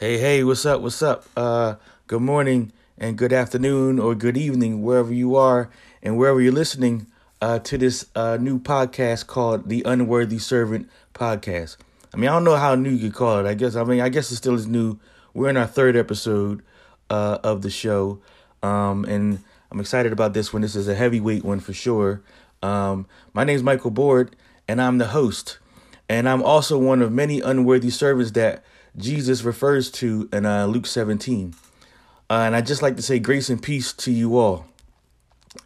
Hey, hey, what's up? What's up? Uh, good morning and good afternoon or good evening, wherever you are and wherever you're listening uh, to this uh, new podcast called the Unworthy Servant Podcast. I mean, I don't know how new you could call it. I guess, I mean, I guess it still is new. We're in our third episode uh, of the show. Um, and I'm excited about this one. This is a heavyweight one for sure. Um, my name is Michael Board, and I'm the host. And I'm also one of many unworthy servants that Jesus refers to in uh, Luke 17. Uh, and I just like to say grace and peace to you all.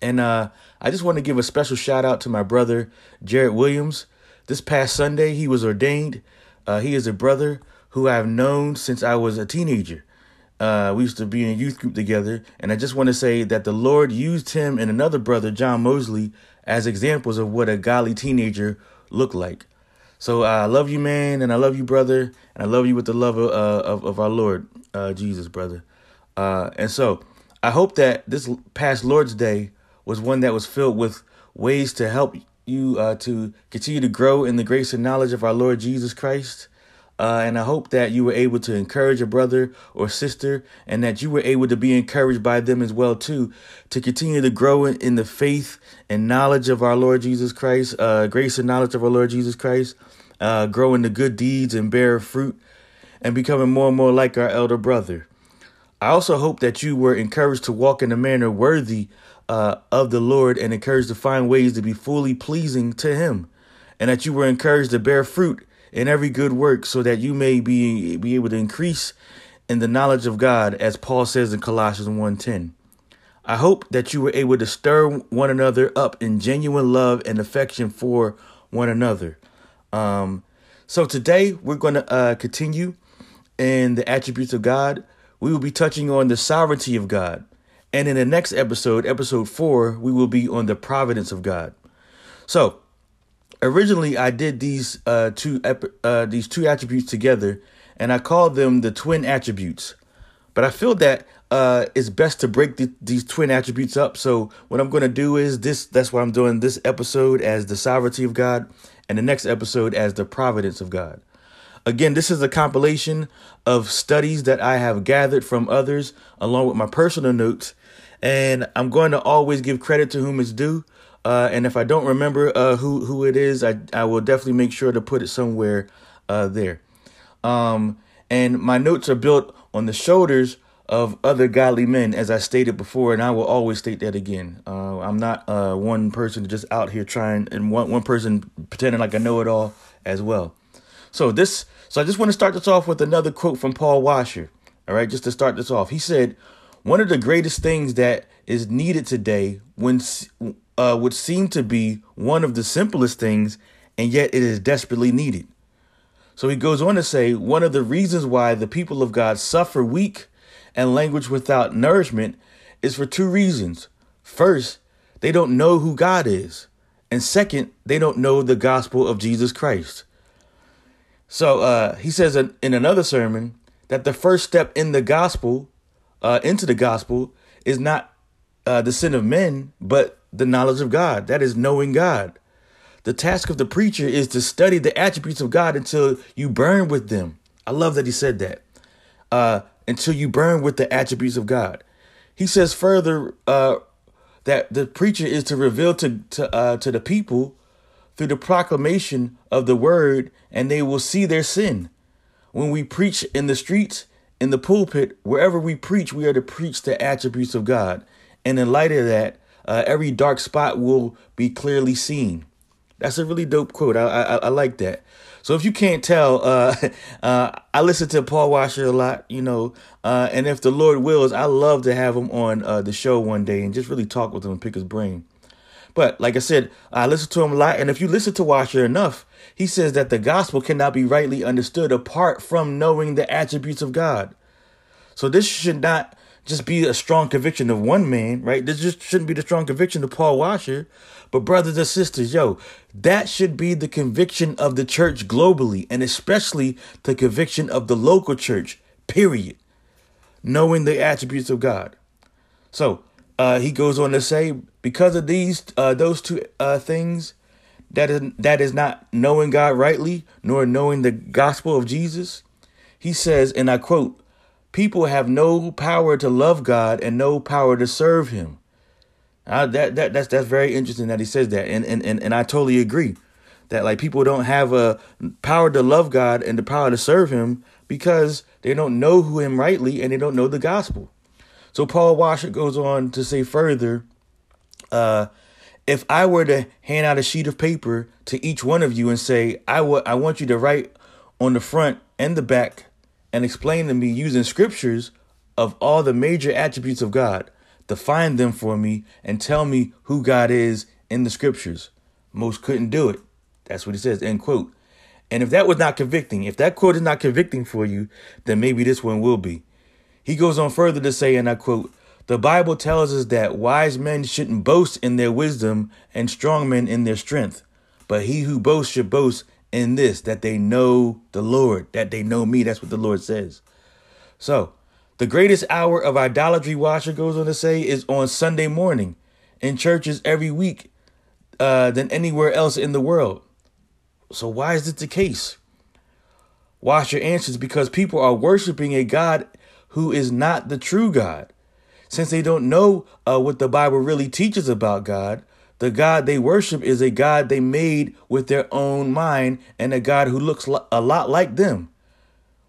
And uh, I just want to give a special shout out to my brother, Jared Williams. This past Sunday, he was ordained. Uh, he is a brother who I've known since I was a teenager. Uh, we used to be in a youth group together. And I just want to say that the Lord used him and another brother, John Mosley, as examples of what a godly teenager looked like. So uh, I love you, man, and I love you, brother, and I love you with the love of uh, of, of, our Lord uh, Jesus, brother. Uh, and so I hope that this past Lord's Day was one that was filled with ways to help you uh, to continue to grow in the grace and knowledge of our Lord Jesus Christ. Uh, and I hope that you were able to encourage a brother or sister and that you were able to be encouraged by them as well too to continue to grow in, in the faith and knowledge of our Lord Jesus Christ, grace and knowledge of our Lord Jesus Christ, uh, grow in the good deeds and bear fruit and becoming more and more like our elder brother. I also hope that you were encouraged to walk in a manner worthy uh, of the Lord and encouraged to find ways to be fully pleasing to Him, and that you were encouraged to bear fruit in every good work so that you may be be able to increase in the knowledge of God as Paul says in Colossians 1:10. I hope that you were able to stir one another up in genuine love and affection for one another. Um, so today we're going to uh, continue in the attributes of God. We will be touching on the sovereignty of God. And in the next episode, episode four, we will be on the providence of God. So originally I did these uh, two uh, these two attributes together, and I called them the twin attributes. But I feel that uh, it's best to break the, these twin attributes up. So what I'm going to do is this. That's why I'm doing this episode as the sovereignty of God, and the next episode as the providence of God. Again, this is a compilation of studies that I have gathered from others, along with my personal notes. And I'm going to always give credit to whom it's due. Uh, and if I don't remember uh, who who it is, I I will definitely make sure to put it somewhere uh, there. Um, and my notes are built on the shoulders of other godly men, as I stated before, and I will always state that again. Uh, I'm not uh, one person just out here trying, and one one person pretending like I know it all as well. So this, so I just want to start this off with another quote from Paul Washer. All right, just to start this off, he said, "One of the greatest things that is needed today, when uh, would seem to be one of the simplest things, and yet it is desperately needed." So he goes on to say, one of the reasons why the people of God suffer weak and language without nourishment is for two reasons. First, they don't know who God is. And second, they don't know the gospel of Jesus Christ. So uh, he says in another sermon that the first step in the gospel, uh, into the gospel, is not uh, the sin of men, but the knowledge of God. That is knowing God. The task of the preacher is to study the attributes of God until you burn with them. I love that he said that. Until you burn with the attributes of God. He says further uh, that the preacher is to reveal to to uh, to the people through the proclamation of the word, and they will see their sin. When we preach in the streets, in the pulpit, wherever we preach, we are to preach the attributes of God. And in light of that, uh, every dark spot will be clearly seen. That's a really dope quote. I, I, I like that. So if you can't tell, uh, uh, I listen to Paul Washer a lot, you know, uh, and if the Lord wills, I love to have him on uh, the show one day and just really talk with him and pick his brain. But like I said, I listen to him a lot, and if you listen to Washer enough, he says that the gospel cannot be rightly understood apart from knowing the attributes of God. So this should not just be a strong conviction of one man, right? This just shouldn't be the strong conviction of Paul Washer. But, brothers and sisters, yo, that should be the conviction of the church globally, and especially the conviction of the local church, period. Knowing the attributes of God. So, uh, he goes on to say, because of these, uh, those two uh, things, that is that is not knowing God rightly, nor knowing the gospel of Jesus. He says, and I quote, people have no power to love God and no power to serve Him. Uh, that that that's that's very interesting that he says that, and and and, and I totally agree that like people don't have a power to love God and the power to serve Him because they don't know who Him rightly and they don't know the gospel. So Paul Washer goes on to say further, uh, if I were to hand out a sheet of paper to each one of you and say, I, w- I want you to write on the front and the back and explain to me using scriptures of all the major attributes of God, define them for me, and tell me who God is in the scriptures. Most couldn't do it. That's what he says, end quote. And if that was not convicting, if that quote is not convicting for you, then maybe this one will be. He goes on further to say, and I quote, the Bible tells us that wise men shouldn't boast in their wisdom and strong men in their strength. But he who boasts should boast in this, that they know the Lord, that they know me. That's what the Lord says. So, the greatest hour of idolatry, Washer goes on to say, is on Sunday morning in churches every week uh, than anywhere else in the world. So, why is this the case? Washer answers because people are worshiping a God who is not the true God. Since they don't know uh, what the Bible really teaches about God, the God they worship is a God they made with their own mind and a God who looks a lot like them.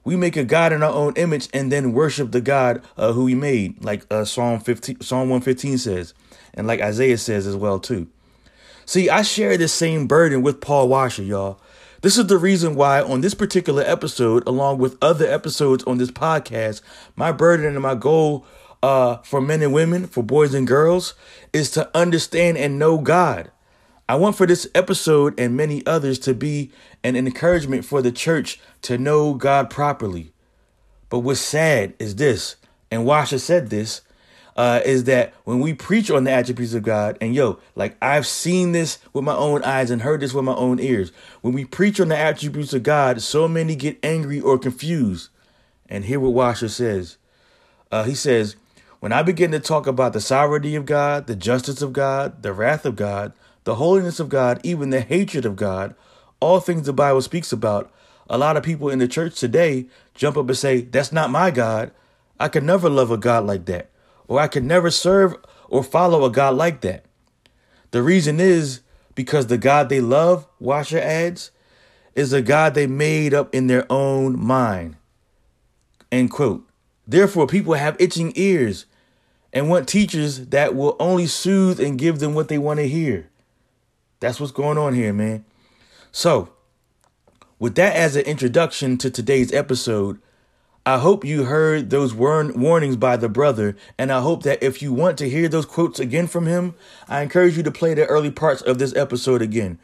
We make a God in our own image and then worship the God uh, who we made, like uh, Psalm 15, Psalm 115 says, and like Isaiah says as well too. See, I share this same burden with Paul Washer, y'all. This is the reason why on this particular episode, along with other episodes on this podcast, my burden and my goal uh, for men and women, for boys and girls, is to understand and know God. I want for this episode and many others to be an encouragement for the church to know God properly. But what's sad is this, and Washer said this, uh, is that when we preach on the attributes of God, and yo, like I've seen this with my own eyes and heard this with my own ears. When we preach on the attributes of God, so many get angry or confused. And hear what Washer says. Uh, he says, When I begin to talk about the sovereignty of God, the justice of God, the wrath of God, the holiness of God, even the hatred of God, all things the Bible speaks about, a lot of people in the church today jump up and say, That's not my God. I could never love a God like that or I could never serve or follow a God like that. The reason is because the God they love, Washer adds, is a God they made up in their own mind. End quote. Therefore, people have itching ears and want teachers that will only soothe and give them what they want to hear. That's what's going on here, man. So, with that as an introduction to today's episode, I hope you heard those warn- warnings by the brother, and I hope that if you want to hear those quotes again from him, I encourage you to play the early parts of this episode again.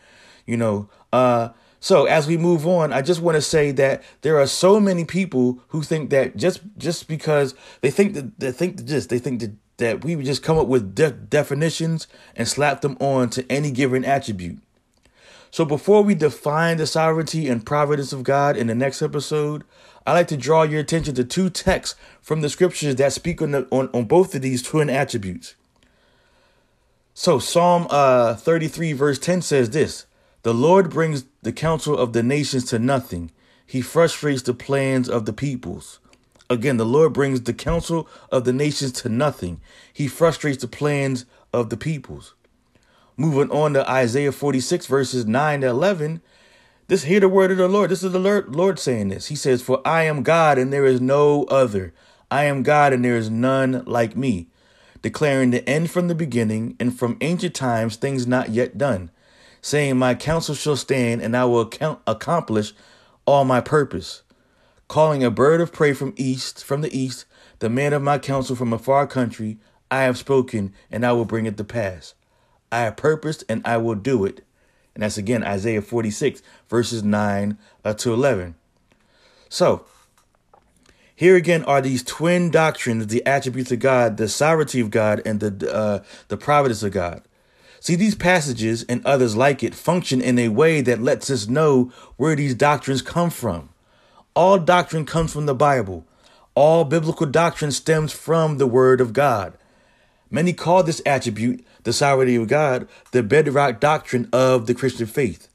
You know, uh, so as we move on, I just want to say that there are so many people who think that just just because they think that they think that just they think that that we would just come up with de- definitions and slap them on to any given attribute. So before we define the sovereignty and providence of God in the next episode, I'd like to draw your attention to two texts from the scriptures that speak on, the, on, on both of these twin attributes. So Psalm uh, 33 verse 10 says this, The Lord brings the counsel of the nations to nothing. He frustrates the plans of the peoples. Again, the Lord brings the counsel of the nations to nothing. He frustrates the plans of the peoples. Moving on to Isaiah 46 verses 9 to 11, this hear the word of the Lord. This is the Lord, Lord saying this. He says, For I am God and there is no other. I am God and there is none like me, declaring the end from the beginning and from ancient times things not yet done, saying, My counsel shall stand and I will account- accomplish all my purpose. Calling a bird of prey from east, from the east, the man of my counsel from a far country, I have spoken and I will bring it to pass. I have purposed and I will do it. And that's again Isaiah 46, verses 9 uh, to 11. So, here again are these twin doctrines, the attributes of God, the sovereignty of God, and the uh, the providence of God. See, these passages and others like it function in a way that lets us know where these doctrines come from. All doctrine comes from the Bible. All biblical doctrine stems from the Word of God. Many call this attribute, the sovereignty of God, the bedrock doctrine of the Christian faith.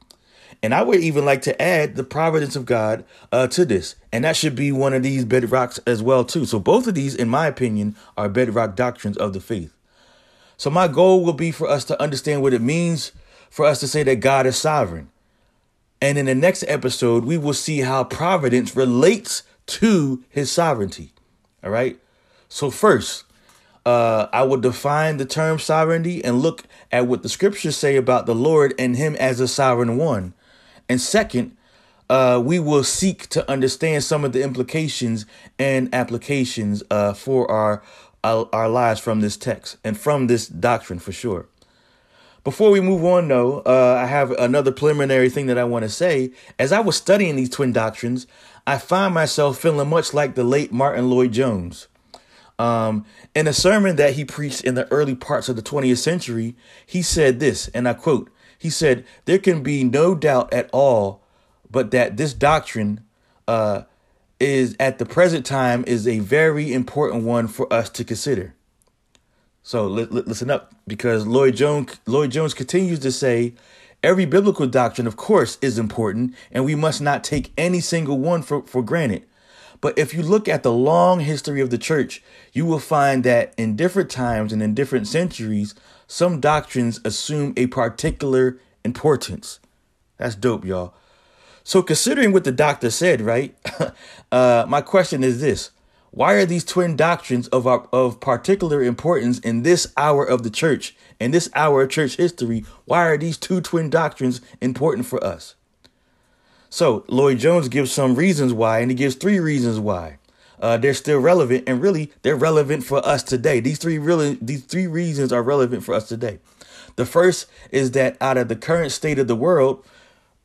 And I would even like to add the providence of God uh, to this. And that should be one of these bedrocks as well, too. So both of these, in my opinion, are bedrock doctrines of the faith. So my goal will be for us to understand what it means for us to say that God is sovereign. And in the next episode, we will see how providence relates to his sovereignty. All right. So first, uh, I will define the term sovereignty and look at what the scriptures say about the Lord and him as a sovereign one. And second, uh, we will seek to understand some of the implications and applications uh, for our, our, our lives from this text and from this doctrine for sure. Before we move on, though, uh, I have another preliminary thing that I want to say. As I was studying these twin doctrines, I find myself feeling much like the late Martyn Lloyd-Jones. Um, in a sermon that he preached in the early parts of the 20th century, he said this, and I quote, he said, There can be no doubt at all but that this doctrine uh, is at the present time is a very important one for us to consider. So li- li- listen up, because Lloyd Jones Lloyd-Jones continues to say, every biblical doctrine, of course, is important, and we must not take any single one for, for granted. But if you look at the long history of the church, you will find that in different times and in different centuries, some doctrines assume a particular importance. That's dope, y'all. So, considering what the doctor said, right? uh, my question is this Why are these twin doctrines of, our, of particular importance in this hour of the church, in this hour of church history? Why are these two twin doctrines important for us? So, Lloyd-Jones gives some reasons why, and he gives three reasons why. Uh, they're still relevant, and really, they're relevant for us today. These three really, these three reasons are relevant for us today. The first is that out of the current state of the world,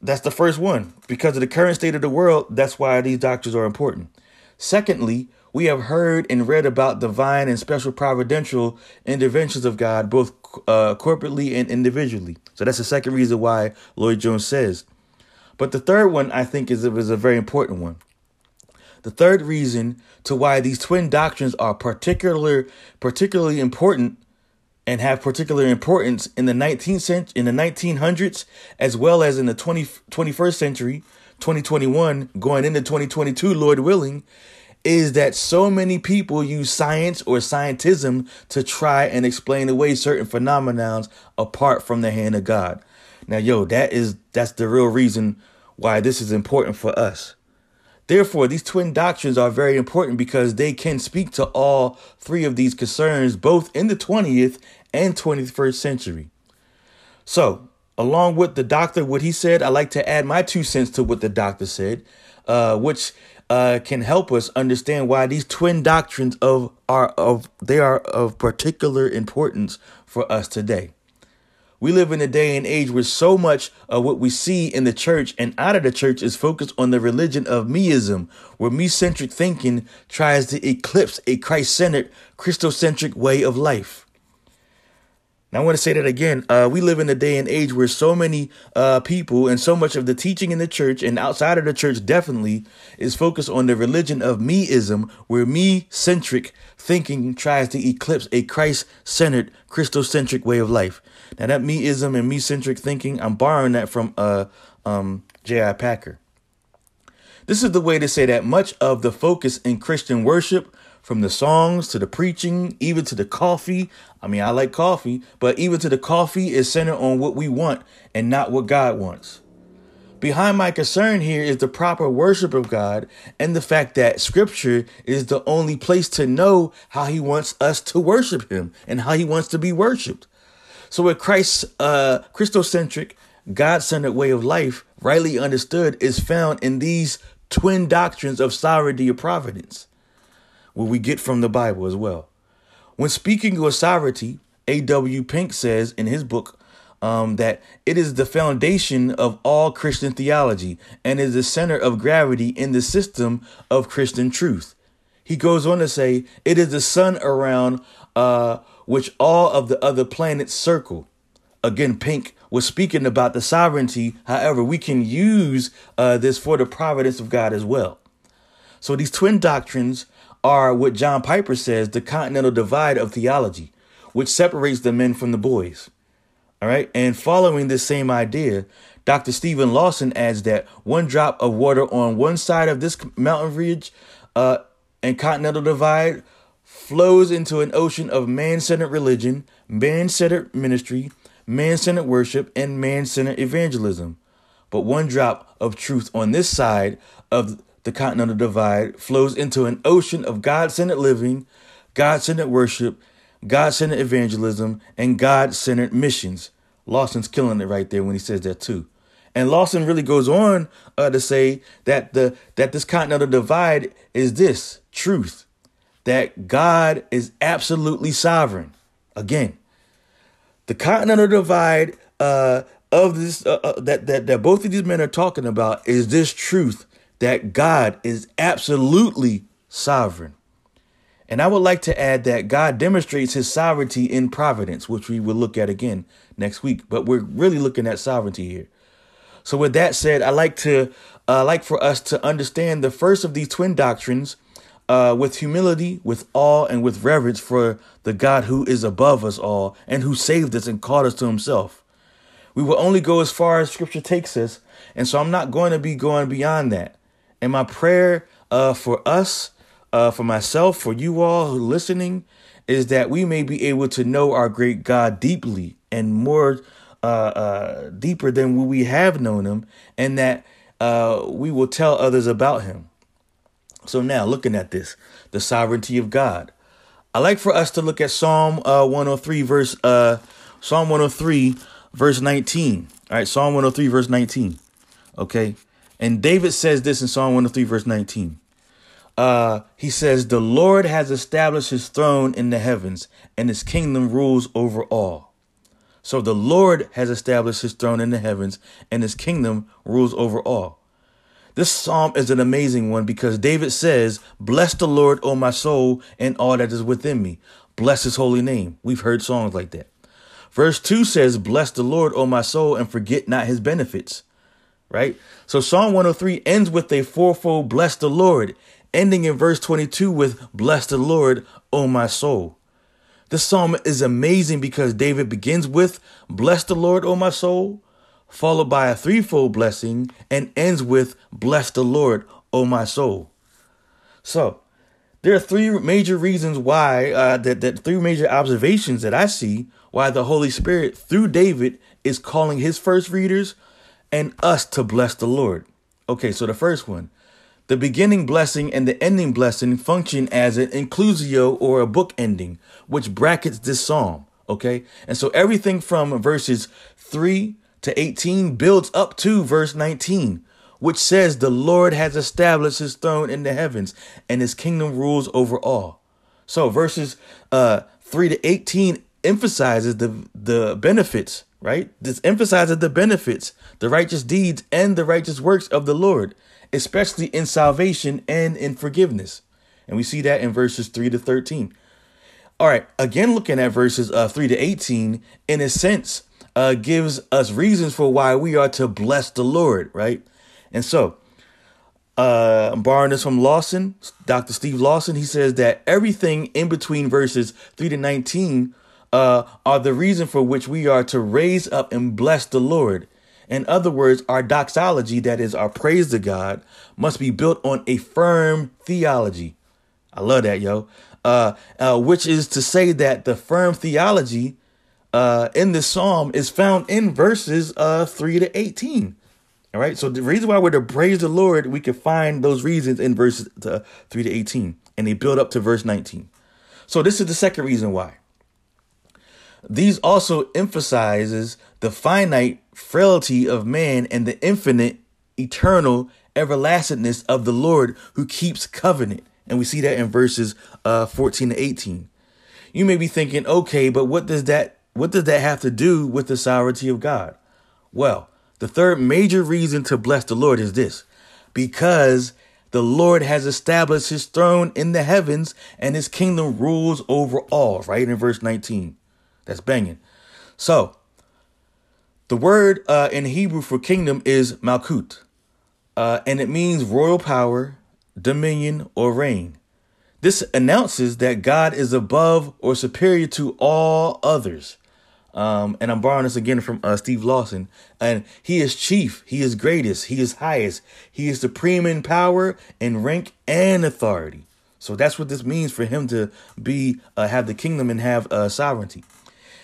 that's the first one. Because of the current state of the world, that's why these doctrines are important. Secondly, we have heard and read about divine and special providential interventions of God, both uh, corporately and individually. So that's the second reason why Lloyd-Jones says. But the third one, I think, is, is a very important one. The third reason to why these twin doctrines are particular, particularly important and have particular importance in the 19th century, in the 1900s, as well as in the 20, 21st century, 2021, going into 2022, Lord willing, is that so many people use science or scientism to try and explain away certain phenomena apart from the hand of God. Now, yo, that is that's the real reason why this is important for us. Therefore, these twin doctrines are very important because they can speak to all three of these concerns, both in the 20th and 21st century. So, along with the doctor, what he said, I like to add my two cents to what the doctor said, uh, which uh, can help us understand why these twin doctrines of are of they are of particular importance for us today. We live in a day and age where so much of what we see in the church and out of the church is focused on the religion of meism, where me centric thinking tries to eclipse a Christ centered, Christocentric way of life. Now, I want to say that again. Uh, we live in a day and age where so many uh, people and so much of the teaching in the church and outside of the church definitely is focused on the religion of meism, where me centric thinking tries to eclipse a Christ centered, Christocentric way of life. Now, that meism and me centric thinking, I'm borrowing that from uh, um, J.I. Packer. This is the way to say that much of the focus in Christian worship from the songs to the preaching, even to the coffee. I mean, I like coffee, but even to the coffee is centered on what we want and not what God wants. Behind my concern here is the proper worship of God and the fact that scripture is the only place to know how he wants us to worship him and how he wants to be worshiped. So with Christ's uh, Christocentric, God-centered way of life, rightly understood, is found in these twin doctrines of sovereignty or providence what we get from the Bible as well. When speaking of sovereignty, A.W. Pink says in his book um, that it is the foundation of all Christian theology and is the center of gravity in the system of Christian truth. He goes on to say it is the sun around uh, which all of the other planets circle. Again, Pink was speaking about the sovereignty. However, we can use uh, this for the providence of God as well. So these twin doctrines are what John Piper says the continental divide of theology, which separates the men from the boys. All right. And following this same idea, Dr. Steven Lawson adds that one drop of water on one side of this mountain ridge uh, and continental divide flows into an ocean of man centered religion, man centered ministry, man centered worship, and man centered evangelism. But one drop of truth on this side of the continental divide flows into an ocean of God centered living, God centered worship, God centered evangelism, and God centered missions. Lawson's killing it right there when he says that too. And Lawson really goes on uh, to say that the that this continental divide is this truth that God is absolutely sovereign. Again, the continental divide uh, of this uh, uh, that that that both of these men are talking about is this truth that God is absolutely sovereign. And I would like to add that God demonstrates his sovereignty in providence, which we will look at again next week. But we're really looking at sovereignty here. So with that said, I like to uh, like for us to understand the first of these twin doctrines uh, with humility, with awe, and with reverence for the God who is above us all and who saved us and called us to himself. We will only go as far as scripture takes us. And so I'm not going to be going beyond that. And my prayer uh, for us, uh, for myself, for you all who listening, is that we may be able to know our great God deeply and more uh, uh, deeper than we have known him, and that uh, we will tell others about him. So now, looking at this, the sovereignty of God, I like for us to look at Psalm uh, 103, verse uh, Psalm 103, verse 19. All right, Psalm 103, verse 19. Okay. And David says this in Psalm 103, verse 19. Uh, he says, The Lord has established his throne in the heavens, and his kingdom rules over all. So the Lord has established his throne in the heavens, and his kingdom rules over all. This psalm is an amazing one because David says, Bless the Lord, O my soul, and all that is within me. Bless his holy name. We've heard songs like that. Verse 2 says, Bless the Lord, O my soul, and forget not his benefits right? So Psalm 103 ends with a fourfold bless the Lord, ending in verse 22 with bless the Lord, O my soul. This psalm is amazing because David begins with bless the Lord, O my soul, followed by a threefold blessing, and ends with bless the Lord, O my soul. So, there are three major reasons why uh, that that three major observations that I see why the Holy Spirit through David is calling his first readers and us to bless the Lord. Okay, so the first one. The beginning blessing and the ending blessing function as an inclusio or a book ending, which brackets this psalm. Okay, and so everything from verses 3 to 18 builds up to verse 19, which says, The Lord has established his throne in the heavens, and his kingdom rules over all. So verses uh, 3 to 18 emphasizes the, the benefits right? This emphasizes the benefits, the righteous deeds, and the righteous works of the Lord, especially in salvation and in forgiveness. And we see that in verses 3 to 13. All right, again, looking at verses uh, 3 to 18, in a sense, uh, gives us reasons for why we are to bless the Lord, right? And so, uh, I'm borrowing this from Lawson, Dr. Steve Lawson. He says that everything in between verses 3 to 19 uh, are the reason for which we are to raise up and bless the Lord. In other words, our doxology, that is our praise to God, must be built on a firm theology. I love that, yo. Uh, uh, which is to say that the firm theology uh, in this psalm is found in verses uh, 3 to 18. All right. So the reason why we're to praise the Lord, we can find those reasons in verses uh, 3 to 18, and they build up to verse 19. So this is the second reason why. These also emphasizes the finite frailty of man and the infinite, eternal everlastingness of the Lord who keeps covenant. And we see that in verses uh, 14 to 18. You may be thinking, okay, but what does that what does that have to do with the sovereignty of God? Well, the third major reason to bless the Lord is this because the Lord has established his throne in the heavens and his kingdom rules over all, right? In verse 19. That's banging. So, the word uh, in Hebrew for kingdom is malkut, uh, and it means royal power, dominion, or reign. This announces that God is above or superior to all others. Um, and I'm borrowing this again from uh, Steve Lawson. And he is chief, he is greatest, he is highest, he is supreme in power and rank and authority. So that's what this means for him to be uh, have the kingdom and have uh, sovereignty.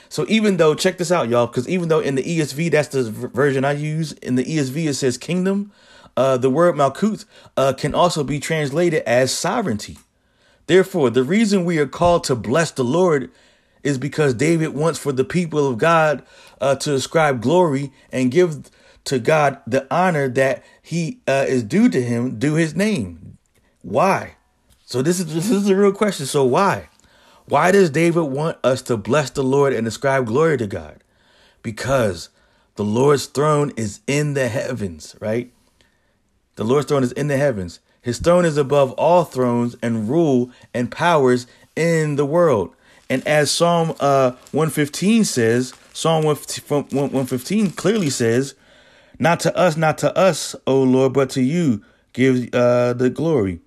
So even though check this out, y'all, because even though in the ESV that's the version I use in the ESV it says kingdom, uh, the word malkuth uh, can also be translated as sovereignty. Therefore, the reason we are called to bless the Lord is because David wants for the people of God uh, to ascribe glory and give to God the honor that he uh, is due to him, due his name. Why? So this is this is a real question. So why? Why does David want us to bless the Lord and ascribe glory to God? Because the Lord's throne is in the heavens, right? The Lord's throne is in the heavens. His throne is above all thrones and rule and powers in the world. And as Psalm uh, 115 says, Psalm 115 clearly says, Not to us, not to us, O Lord, but to you give uh, the glory.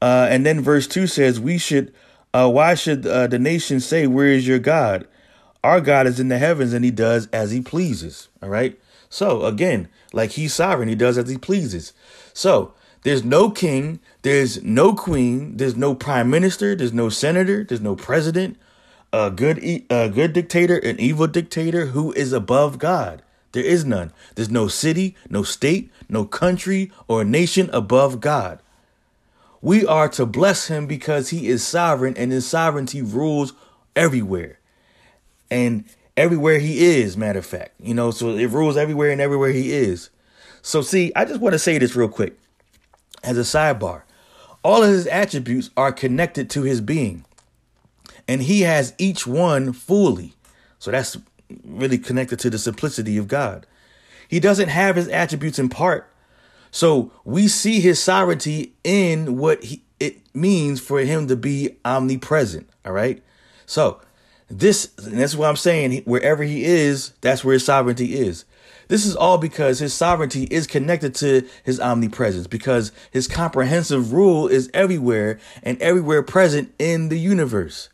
Uh, and then verse 2 says, We should, uh, why should uh, the nation say, Where is your God? Our God is in the heavens and he does as he pleases. All right. So again, like he's sovereign, he does as he pleases. So there's no king, there's no queen, there's no prime minister, there's no senator, there's no president, a good a good dictator, an evil dictator who is above God. There is none. There's no city, no state, no country or nation above God. We are to bless him because he is sovereign and his sovereignty rules everywhere. And everywhere he is, matter of fact. You know, so it rules everywhere and everywhere he is. So see, I just want to say this real quick as a sidebar. All of his attributes are connected to his being and he has each one fully. So that's really connected to the simplicity of God. He doesn't have his attributes in part. So we see his sovereignty in what he, it means for him to be omnipresent. All right. So this, that's what I'm saying. Wherever he is, that's where his sovereignty is. This is all because his sovereignty is connected to his omnipresence, because his comprehensive rule is everywhere and everywhere present in the universe.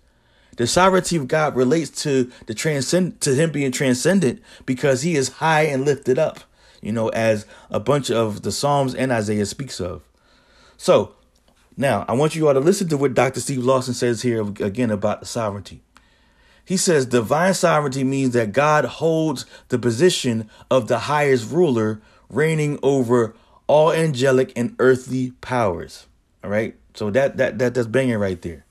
The sovereignty of God relates to the transcend to him being transcendent because he is high and lifted up, you know, as a bunch of the Psalms and Isaiah speaks of. So now I want you all to listen to what Dr. Steve Lawson says here again about the sovereignty. He says divine sovereignty means that God holds the position of the highest ruler, reigning over all angelic and earthly powers. All right. So that that that that's banging right there.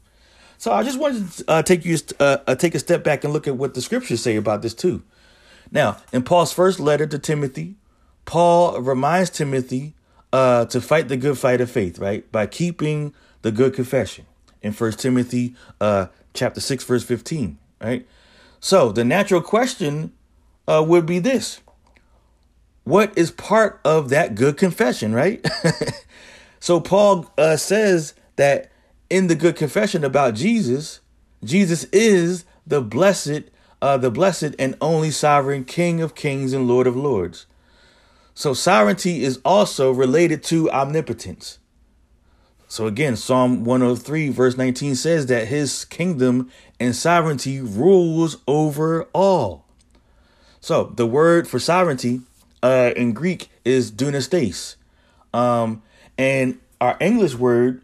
So I just wanted to uh, take you uh, uh, take a step back and look at what the scriptures say about this too. Now, in Paul's first letter to Timothy, Paul reminds Timothy uh, to fight the good fight of faith, right, by keeping the good confession. In First Timothy uh, chapter six, verse fifteen, right. So the natural question uh, would be this: What is part of that good confession, right? so Paul says that in the good confession about Jesus, Jesus is the blessed, uh, the blessed and only sovereign King of kings and Lord of lords. So sovereignty is also related to omnipotence. So again, Psalm 103 verse 19 says that his kingdom and sovereignty rules over all. So the word for sovereignty uh, in Greek is dunastes. Um, and our English word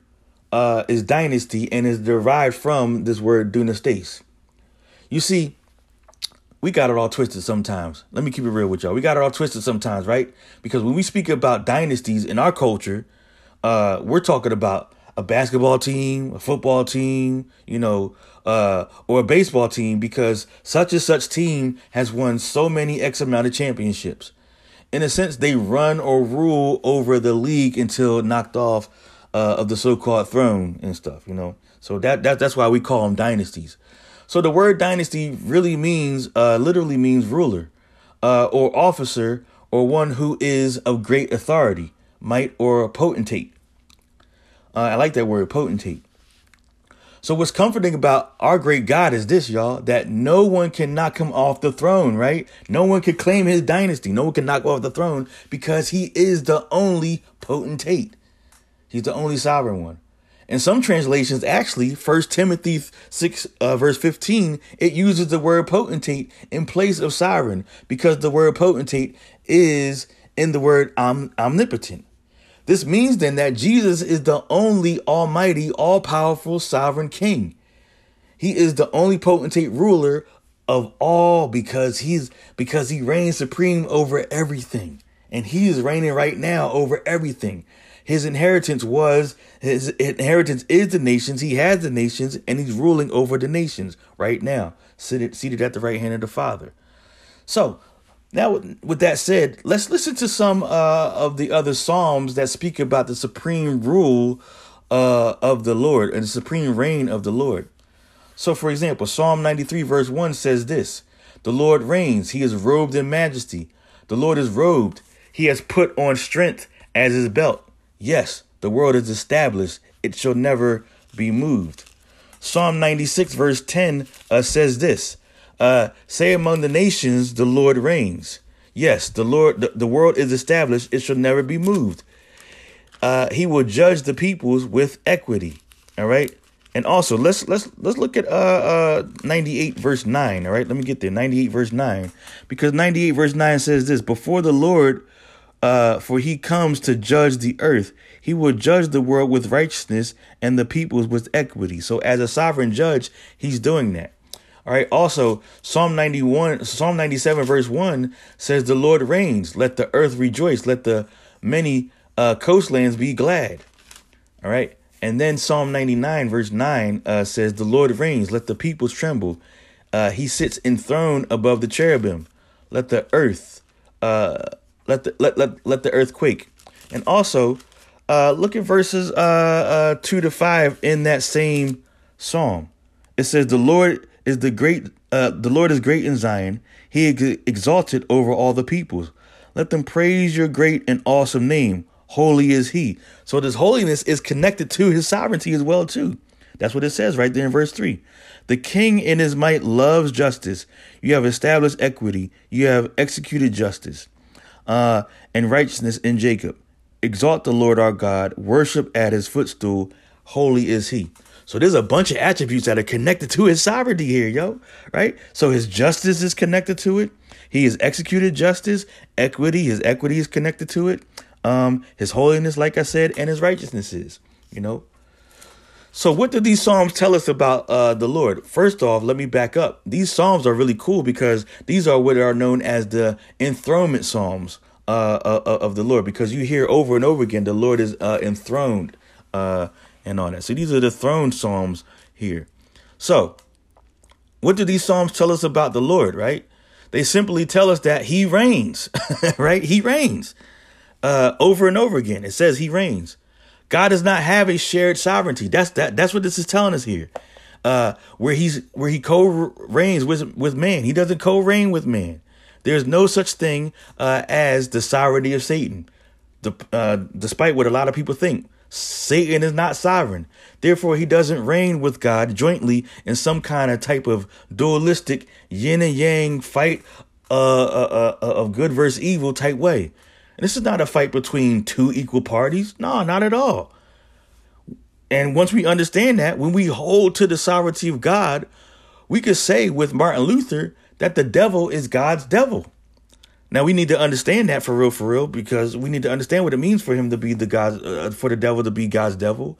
uh, is dynasty and is derived from this word dunastes. You see, we got it all twisted sometimes. Let me keep it real with y'all. We got it all twisted sometimes, right? Because when we speak about dynasties in our culture, uh, we're talking about a basketball team, a football team, you know, uh, or a baseball team because such and such team has won so many X amount of championships. In a sense, they run or rule over the league until knocked off uh, of the so-called throne and stuff, you know. So that, that that's why we call them dynasties. So the word dynasty really means, uh, literally means ruler, uh, or officer, or one who is of great authority, might, or potentate. Uh, I like that word, potentate. So what's comforting about our great God is this, y'all, that no one can knock him off the throne, right? No one can claim his dynasty. No one can knock off the throne because he is the only potentate. He's the only sovereign one. In some translations, actually, First Timothy 6, uh, verse 15, it uses the word potentate in place of sovereign because the word potentate is in the word om- omnipotent. This means then that Jesus is the only almighty, all powerful sovereign king. He is the only potentate ruler of all because he's because he reigns supreme over everything. And he is reigning right now over everything. His inheritance was his inheritance is the nations. He has the nations, and he's ruling over the nations right now, seated seated at the right hand of the Father. So now, with that said, let's listen to some uh, of the other psalms that speak about the supreme rule uh, of the Lord and the supreme reign of the Lord. So, for example, Psalm 93, verse 1 says this The Lord reigns, he is robed in majesty. The Lord is robed, he has put on strength as his belt. Yes, the world is established, it shall never be moved. Psalm 96, verse 10 uh, says this uh, Say among the nations, the Lord reigns. Yes, the Lord, the, the world is established, it shall never be moved. Uh, he will judge the peoples with equity. All right. And also let's let's let's look at uh uh 98 verse 9, all right? Let me get there. 98 verse 9. Because 98 verse 9 says this, before the Lord uh, for he comes to judge the earth. He will judge the world with righteousness and the peoples with equity. So, as a sovereign judge, he's doing that. All right. Also, Psalm 91, Psalm 97, verse 1 says, The Lord reigns. Let the earth rejoice. Let the many uh, coastlands be glad. All right. And then Psalm 99, verse 9 uh, says, The Lord reigns. Let the peoples tremble. Uh, he sits enthroned above the cherubim. Let the earth uh, let the let let, let the earth quake. And also, uh, look at verses uh, uh, two to five in that same psalm. It says, "The Lord is the great. Uh, the Lord is great in Zion. He is exalted over all the peoples. Let them praise your great and awesome name. Holy is He." So this holiness is connected to His sovereignty as well too. That's what it says right there in verse 3. The king in his might loves justice. You have established equity. You have executed justice uh, and righteousness in Jacob. Exalt the Lord our God, worship at his footstool. Holy is he. So there's a bunch of attributes that are connected to his sovereignty here, yo, right? So his justice is connected to it. He has executed justice, equity, his equity is connected to it. Um, his holiness, like I said, and his righteousness is, you know. So what do these psalms tell us about uh, the Lord? First off, let me back up. These psalms are really cool because these are what are known as the enthronement psalms uh, uh, uh, of the Lord. Because you hear over and over again, the Lord is uh, enthroned uh, and all that. So these are the throne psalms here. So what do these psalms tell us about the Lord? Right? They simply tell us that He reigns. right? He reigns over and over again. It says He reigns. God does not have a shared sovereignty. That's that. That's what this is telling us here. Uh, where he's where he co-reigns with with man. He doesn't co-reign with man. There's no such thing uh, as the sovereignty of Satan. Uh, despite what a lot of people think, Satan is not sovereign. Therefore, he doesn't reign with God jointly in some kind of type of dualistic yin and yang fight uh, uh, uh, of good versus evil type way. And this is not a fight between two equal parties. No, not at all. And once we understand that, when we hold to the sovereignty of God, we could say with Martin Luther that the devil is God's devil. Now we need to understand that for real, for real, because we need to understand what it means for him to be the God, uh, for the devil to be God's devil,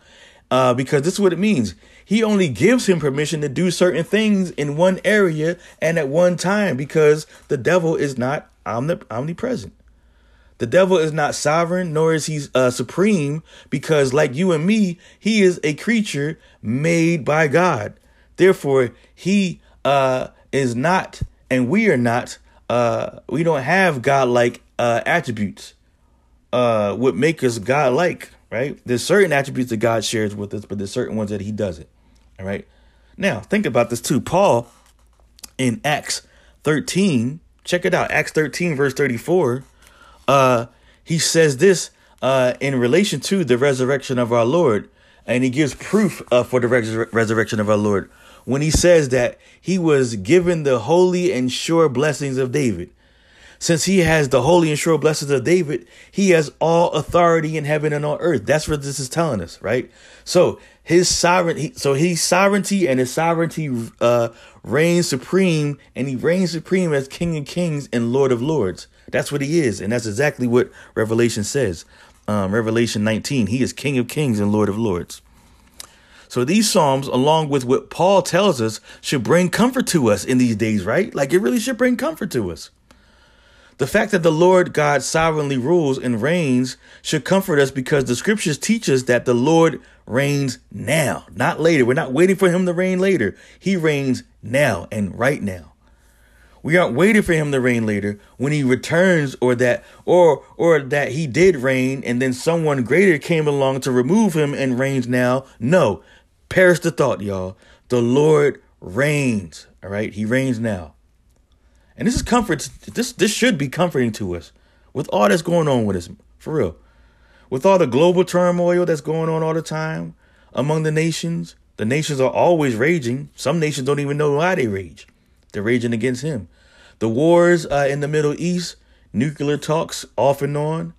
uh, because this is what it means. He only gives him permission to do certain things in one area and at one time, because the devil is not omnipresent. The devil is not sovereign, nor is he uh, supreme, because like you and me, he is a creature made by God. Therefore, he uh, is not, and we are not. Uh, we don't have God-like uh, attributes. Uh, what make us God-like, right? There's certain attributes that God shares with us, but there's certain ones that He doesn't. All right. Now, think about this too. Paul in Acts 13, check it out. Acts 13, verse 34 uh, he says this uh, in relation to the resurrection of our Lord, and he gives proof uh, for the res- resurrection of our Lord when he says that he was given the holy and sure blessings of David. since he has the holy and sure blessings of David, he has all authority in heaven and on earth. That's what this is telling us, right? So his sovereignty, so his sovereignty and his sovereignty uh, reigns supreme, and he reigns supreme as King of Kings and Lord of Lords. That's what he is, and that's exactly what Revelation says. Um, Revelation 19, he is King of Kings and Lord of Lords. So these Psalms, along with what Paul tells us, should bring comfort to us in these days, right? Like it really should bring comfort to us. The fact that the Lord God sovereignly rules and reigns should comfort us because the scriptures teach us that the Lord reigns now, not later. We're not waiting for him to reign later. He reigns now and right now. We aren't waiting for him to reign later when he returns or that or or that he did reign and then someone greater came along to remove him and reigns now. No. Perish the thought, y'all. The Lord reigns. All right? He reigns now. And this is comfort. This this should be comforting to us with all that's going on with us, for real. With all the global turmoil that's going on all the time among the nations, the nations are always raging. Some nations don't even know why they rage. They're raging against him. The wars uh, in the Middle East, nuclear talks off and on,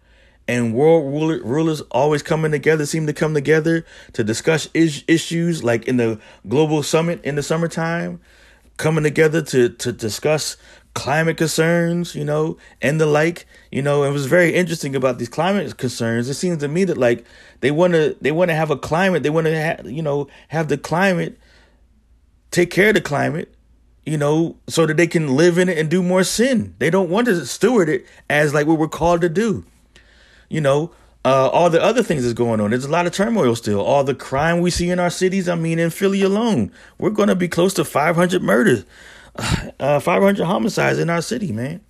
and world ruler, rulers always coming together, seem to come together to discuss is- issues like in the global summit in the summertime, coming together to, to discuss climate concerns, you know, and the like. You know, it was very interesting about these climate concerns. It seems to me that like they want to they want to have a climate. They want to have you know have the climate take care of the climate. You know, so that they can live in it and do more sin. They don't want to steward it as like what we're called to do. You know, uh, all the other things that's going on. There's a lot of turmoil still. All the crime we see in our cities. I mean, in Philly alone, we're going to be close to 500 murders uh, 500 homicides in our city, man.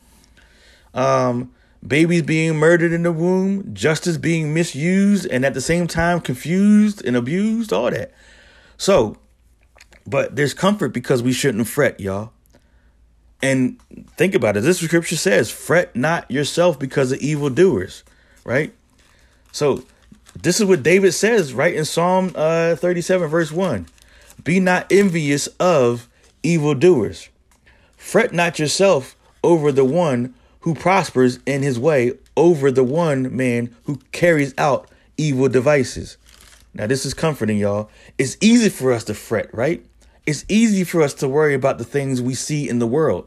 Um, babies being murdered in the womb, justice being misused, and at the same time confused and abused, all that. So, but there's comfort because we shouldn't fret, y'all. And think about it. This scripture says, fret not yourself because of evildoers, right? So, this is what David says, right? In Psalm uh, 37, verse 1. Be not envious of evildoers. Fret not yourself over the one who prospers in his way, over the one man who carries out evil devices. Now, this is comforting, y'all. It's easy for us to fret, right? It's easy for us to worry about the things we see in the world.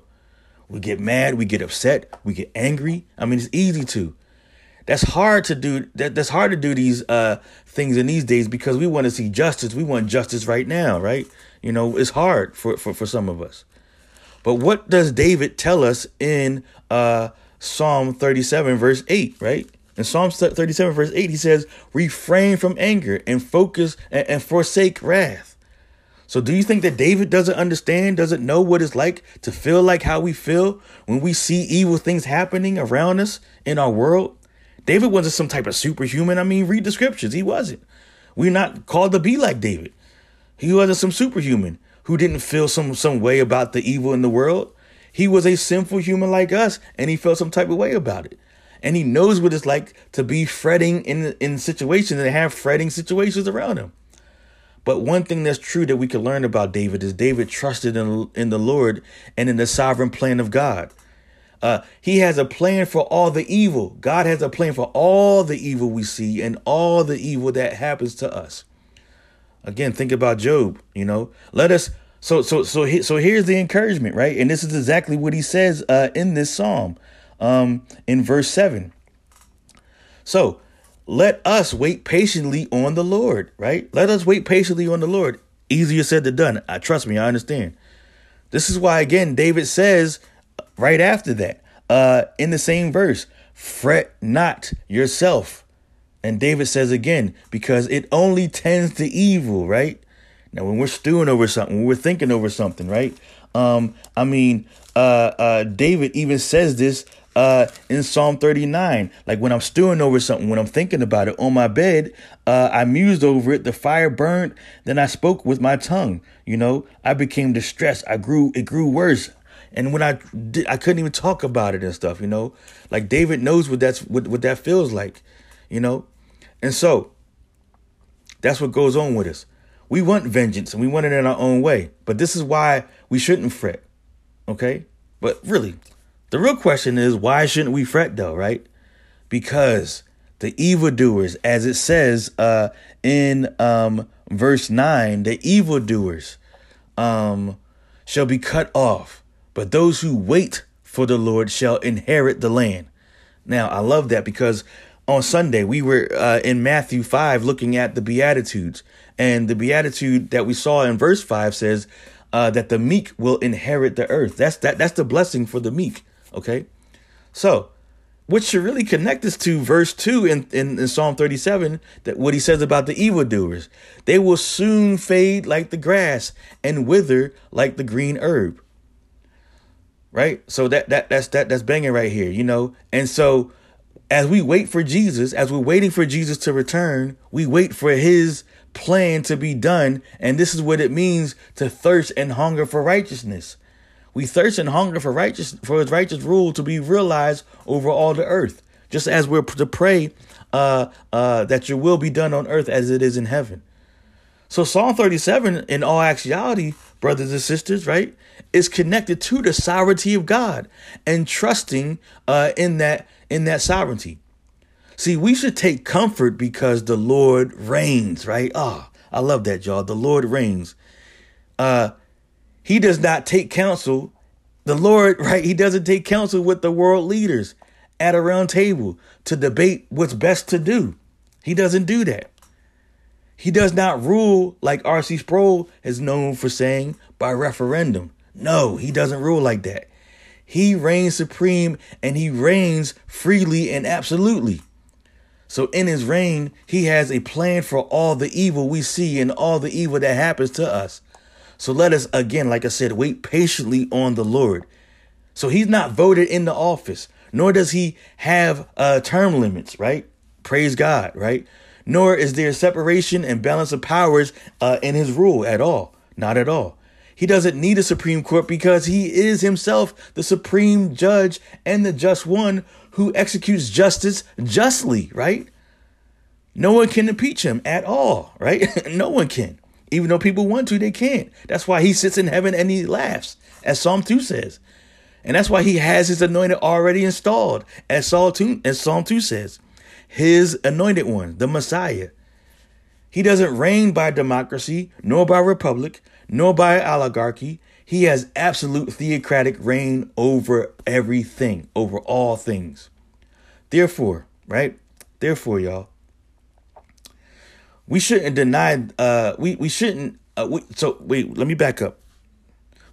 We get mad, we get upset, we get angry. I mean, it's easy to. That's hard to do. That, that's hard to do these uh, things in these days because we want to see justice. We want justice right now, right? You know, it's hard for, for, for some of us. But what does David tell us in uh, Psalm 37, verse 8, right? In Psalm 37, verse 8, he says, refrain from anger and focus and, and forsake wrath. So, do you think that David doesn't understand, doesn't know what it's like to feel like how we feel when we see evil things happening around us in our world? David wasn't some type of superhuman. I mean, read the scriptures. He wasn't. We're not called to be like David. He wasn't some superhuman who didn't feel some some way about the evil in the world. He was a sinful human like us, and he felt some type of way about it. And he knows what it's like to be fretting in in situations and have fretting situations around him. But one thing that's true that we can learn about David is David trusted in, in the Lord and in the sovereign plan of God. Uh, he has a plan for all the evil. God has a plan for all the evil we see and all the evil that happens to us. Again, think about Job, you know. Let us so so so he, so here's the encouragement, right? And this is exactly what he says uh in this psalm um in verse 7. So, let us wait patiently on the Lord, right? Let us wait patiently on the Lord. Easier said than done. I trust me, I understand. This is why again David says right after that, uh in the same verse, fret not yourself and David says again, because it only tends to evil, right? Now, when we're stewing over something, when we're thinking over something, right? Um, I mean, uh, uh, David even says this uh, in Psalm 39. Like when I'm stewing over something, when I'm thinking about it on my bed, uh, I mused over it. The fire burned. Then I spoke with my tongue. You know, I became distressed. I grew. It grew worse. And when I did, I couldn't even talk about it and stuff. You know, like David knows what that's what what that feels like. You know, and so that's what goes on with us. We want vengeance and we want it in our own way. But this is why we shouldn't fret. Okay? But really, The real question is why shouldn't we fret though, right? Because the evildoers, as it says uh, in um, verse 9, the evildoers um, shall be cut off, but those who wait for the Lord shall inherit the land. Now, I love that because on Sunday we were uh, in Matthew 5 looking at the Beatitudes. And the Beatitude that we saw in verse 5 says uh, that the meek will inherit the earth. That's that that's the blessing for the meek. Okay. So which should really connect us to verse 2 in, in, in, Psalm 37, that what he says about the evildoers. They will soon fade like the grass and wither like the green herb. Right? So that that that's that that's banging right here, you know. And so as we wait for Jesus, as we're waiting for Jesus to return, we wait for his plan to be done. And this is what it means to thirst and hunger for righteousness. We thirst and hunger for righteous for his righteous rule to be realized over all the earth. Just as we're to pray uh, uh, that your will be done on earth as it is in heaven. So Psalm 37, in all actuality, brothers and sisters, right, is connected to the sovereignty of God and trusting uh, in that in that sovereignty. See, we should take comfort because the Lord reigns, right? Ah, oh, I love that, y'all. The Lord reigns. Uh, he does not take counsel. The Lord, right? He doesn't take counsel with the world leaders at a round table to debate what's best to do. He doesn't do that. He does not rule like R.C. Sproul is known for saying by referendum. No, he doesn't rule like that. He reigns supreme and he reigns freely and absolutely. So in his reign, he has a plan for all the evil we see and all the evil that happens to us. So let us again, like I said, wait patiently on the Lord. So he's not voted into office, nor does he have uh, term limits, right? Praise God, right? Nor is there separation and balance of powers uh, in his rule at all. Not at all. He doesn't need a Supreme Court because he is himself the supreme judge and the just one who executes justice justly, right? No one can impeach him at all, right? no one can. Even though people want to, they can't. That's why he sits in heaven and he laughs, as Psalm 2 says. And that's why he has his anointed already installed, as Psalm 2, as Psalm 2 says. His anointed one, the Messiah. He doesn't reign by democracy, nor by republic, nor by oligarchy. He has absolute theocratic reign over everything, over all things. Therefore, right? Therefore, y'all, we shouldn't deny. Uh, we we shouldn't. Uh, we, so wait, let me back up.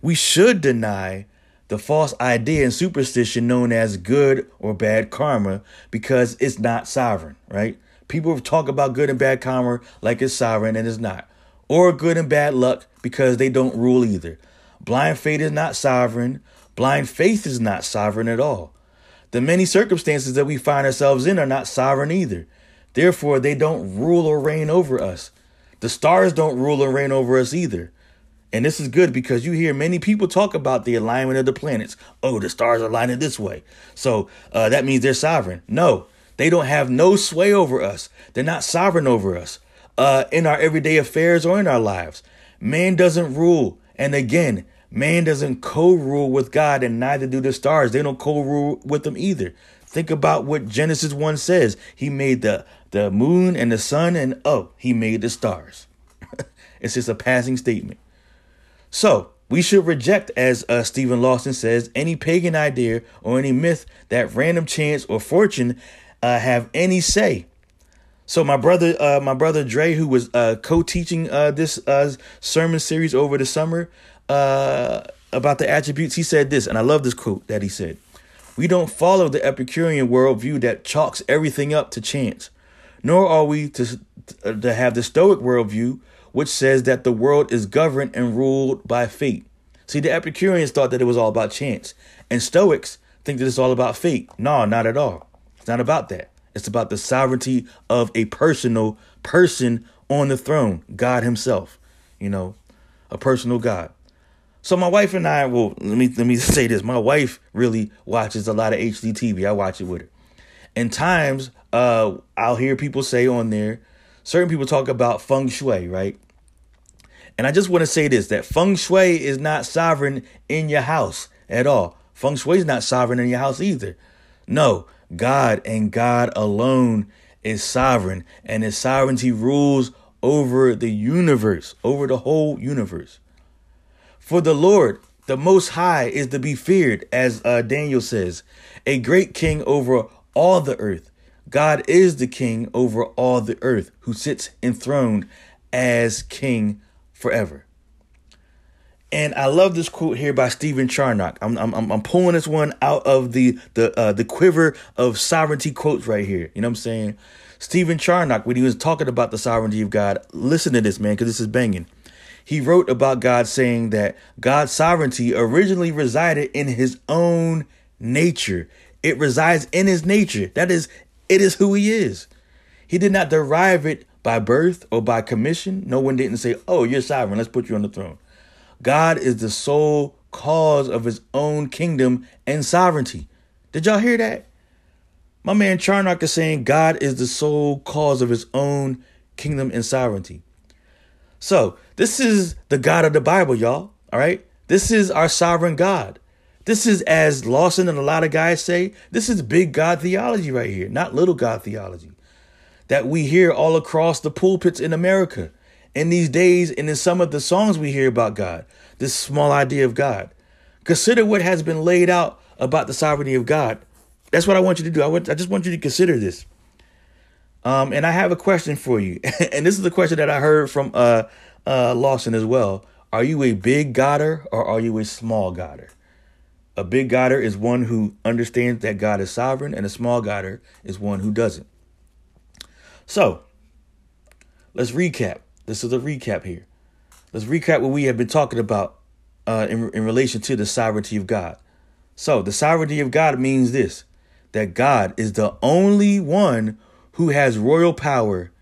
We should deny the false idea and superstition known as good or bad karma because it's not sovereign, right? People talk about good and bad karma like it's sovereign and it's not or good and bad luck because they don't rule either. Blind faith is not sovereign. Blind faith is not sovereign at all. The many circumstances that we find ourselves in are not sovereign either. Therefore, they don't rule or reign over us. The stars don't rule or reign over us either. And this is good because you hear many people talk about the alignment of the planets. Oh, the stars are aligning this way. So uh, that means they're sovereign. No, they don't have no sway over us. They're not sovereign over us uh, in our everyday affairs or in our lives. Man doesn't rule. And again, man doesn't co rule with God, and neither do the stars. They don't co rule with them either. Think about what Genesis 1 says. He made the, the moon and the sun, and oh, he made the stars. it's just a passing statement. So, we should reject, as uh, Steven Lawson says, any pagan idea or any myth that random chance or fortune uh, have any say so my brother, uh, my brother Dre, who was uh, co-teaching uh, this uh, sermon series over the summer about the attributes, he said this, and I love this quote that he said: "We don't follow the Epicurean worldview that chalks everything up to chance, nor are we to to have the Stoic worldview, which says that the world is governed and ruled by fate." See, the Epicureans thought that it was all about chance, and Stoics think that it's all about fate. No, not at all. It's not about that. It's about the sovereignty of a personal person on the throne, God Himself. You know, a personal God. So my wife and I, well, let me let me say this. My wife really watches a lot of HGTV. I watch it with her. And times, uh, I'll hear people say on there, certain people talk about feng shui, right? And I just want to say this: that feng shui is not sovereign in your house at all. Feng Shui is not sovereign in your house either. No, God and God alone is sovereign, and his sovereignty rules over the universe, over the whole universe. For the Lord, the Most High, is to be feared, as uh, Daniel says, a great king over all the earth. God is the king over all the earth, who sits enthroned as king forever. And I love this quote here by Stephen Charnock. I'm, I'm, I'm pulling this one out of the the uh, the quiver of sovereignty quotes right here. You know what I'm saying? Stephen Charnock, when he was talking about the sovereignty of God, listen to this, man, because this is banging. He wrote about God saying that God's sovereignty originally resided in his own nature. It resides in his nature. That is, it is who he is. He did not derive it by birth or by commission. No one didn't say, Oh, you're sovereign. Let's put you on the throne. God is the sole cause of his own kingdom and sovereignty. Did y'all hear that? My man Charnock is saying God is the sole cause of his own kingdom and sovereignty. So, this is the God of the Bible, y'all. All right? This is our sovereign God. This is, as Lawson and a lot of guys say, this is big God theology right here, not little God theology that we hear all across the pulpits in America in these days and in some of the songs we hear about God, this small idea of God. Consider what has been laid out about the sovereignty of God. That's what I want you to do. I, want, I just want you to consider this. Um, and I have a question for you. and this is the question that I heard from uh, uh, Lawson as well. Are you a big Godder or are you a small Godder? A big Godder is one who understands that God is sovereign, and a small Godder is one who doesn't. So, let's recap. This is a recap here. Let's recap what we have been talking about uh, in, in relation to the sovereignty of God. So, the sovereignty of God means this that God is the only one who has royal power,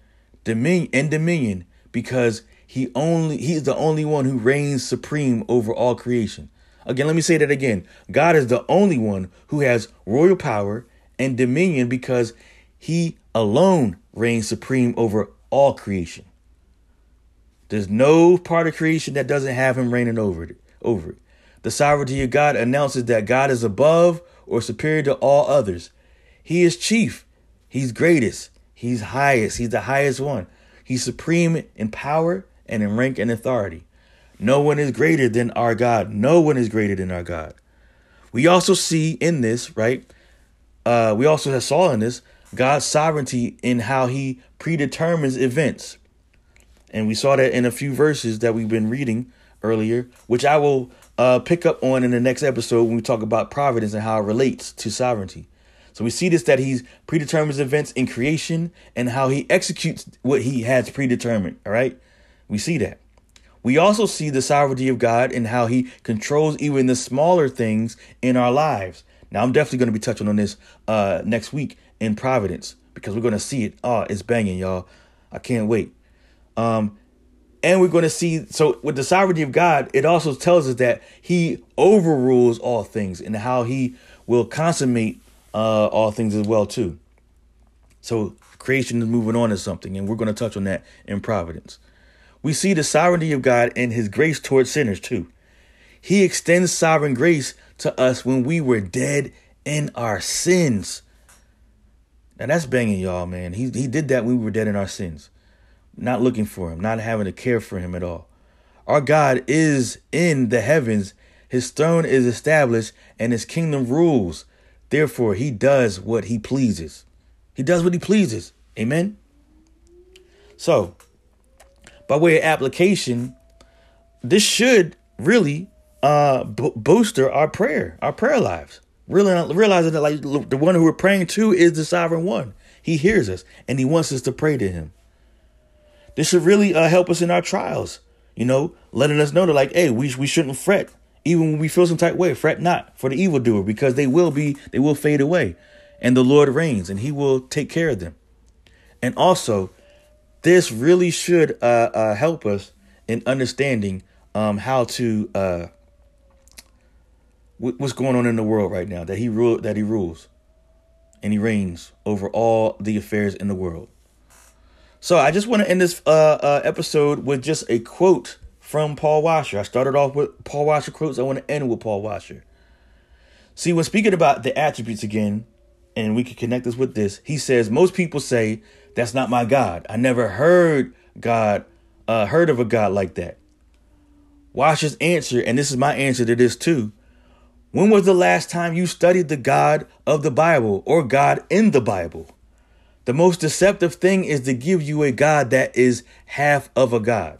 dominion, and dominion because he only he is the only one who reigns supreme over all creation. Again, let me say that again. God is the only one who has royal power and dominion because he alone reigns supreme over all creation. There's no part of creation that doesn't have him reigning over it. Over it. The sovereignty of God announces that God is above or superior to all others. He is chief. He's greatest. He's highest. He's the highest one. He's supreme in power and in rank and authority. No one is greater than our God. No one is greater than our God. We also see in this, right? Uh, we also have saw in this God's sovereignty in how he predetermines events. And we saw that in a few verses that we've been reading earlier, which I will uh, pick up on in the next episode when we talk about providence and how it relates to sovereignty. So we see this that he predetermines events in creation and how he executes what he has predetermined. All right. We see that. We also see the sovereignty of God in how he controls even the smaller things in our lives. Now, I'm definitely going to be touching on this uh, next week in Providence because we're going to see it. Oh, it's banging, y'all. I can't wait. Um, and we're going to see so with the sovereignty of God, it also tells us that He overrules all things and how He will consummate uh, all things as well too. So creation is moving on to something, and we're going to touch on that in Providence. We see the sovereignty of God and His grace towards sinners too. He extends sovereign grace to us when we were dead in our sins. Now that's banging, y'all, man. He he did that when we were dead in our sins not looking for him, not having to care for him at all. Our God is in the heavens, his throne is established, and his kingdom rules. Therefore, he does what he pleases. He does what he pleases. Amen. So, by way of application, this should really uh bo- booster our prayer, our prayer lives. Really realizing that like the one who we're praying to is the sovereign one. He hears us and he wants us to pray to him. This should really uh, help us in our trials. You know, letting us know that like, hey, we we shouldn't fret even when we feel some type way. Fret not for the evildoer because they will be they will fade away, and the Lord reigns and He will take care of them. And also, this really should uh, uh, help us in understanding um, how to uh, what's going on in the world right now. That He rule that He rules, and He reigns over all the affairs in the world. So I just want to end this uh, uh, episode with just a quote from Paul Washer. I started off with Paul Washer quotes. I want to end with Paul Washer. See, when speaking about the attributes again, and we can connect this with this, he says, most people say, that's not my God. I never heard God, uh, heard of a God like that. Watch his answer, and this is my answer to this too. When was the last time you studied the God of the Bible or God in the Bible? The most deceptive thing is to give you a God that is half of a God,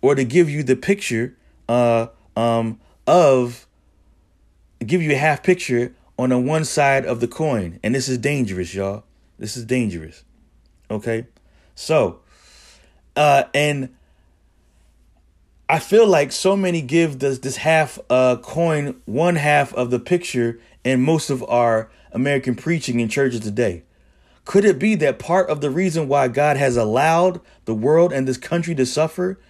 or to give you the picture uh, um, of, give you a half picture on the one side of the coin. And this is dangerous, y'all. This is dangerous. Okay? So, uh, and I feel like so many give this this half uh coin one half of the picture in most of our American preaching in churches today. Could it be that part of the reason why God has allowed the world and this country to suffer?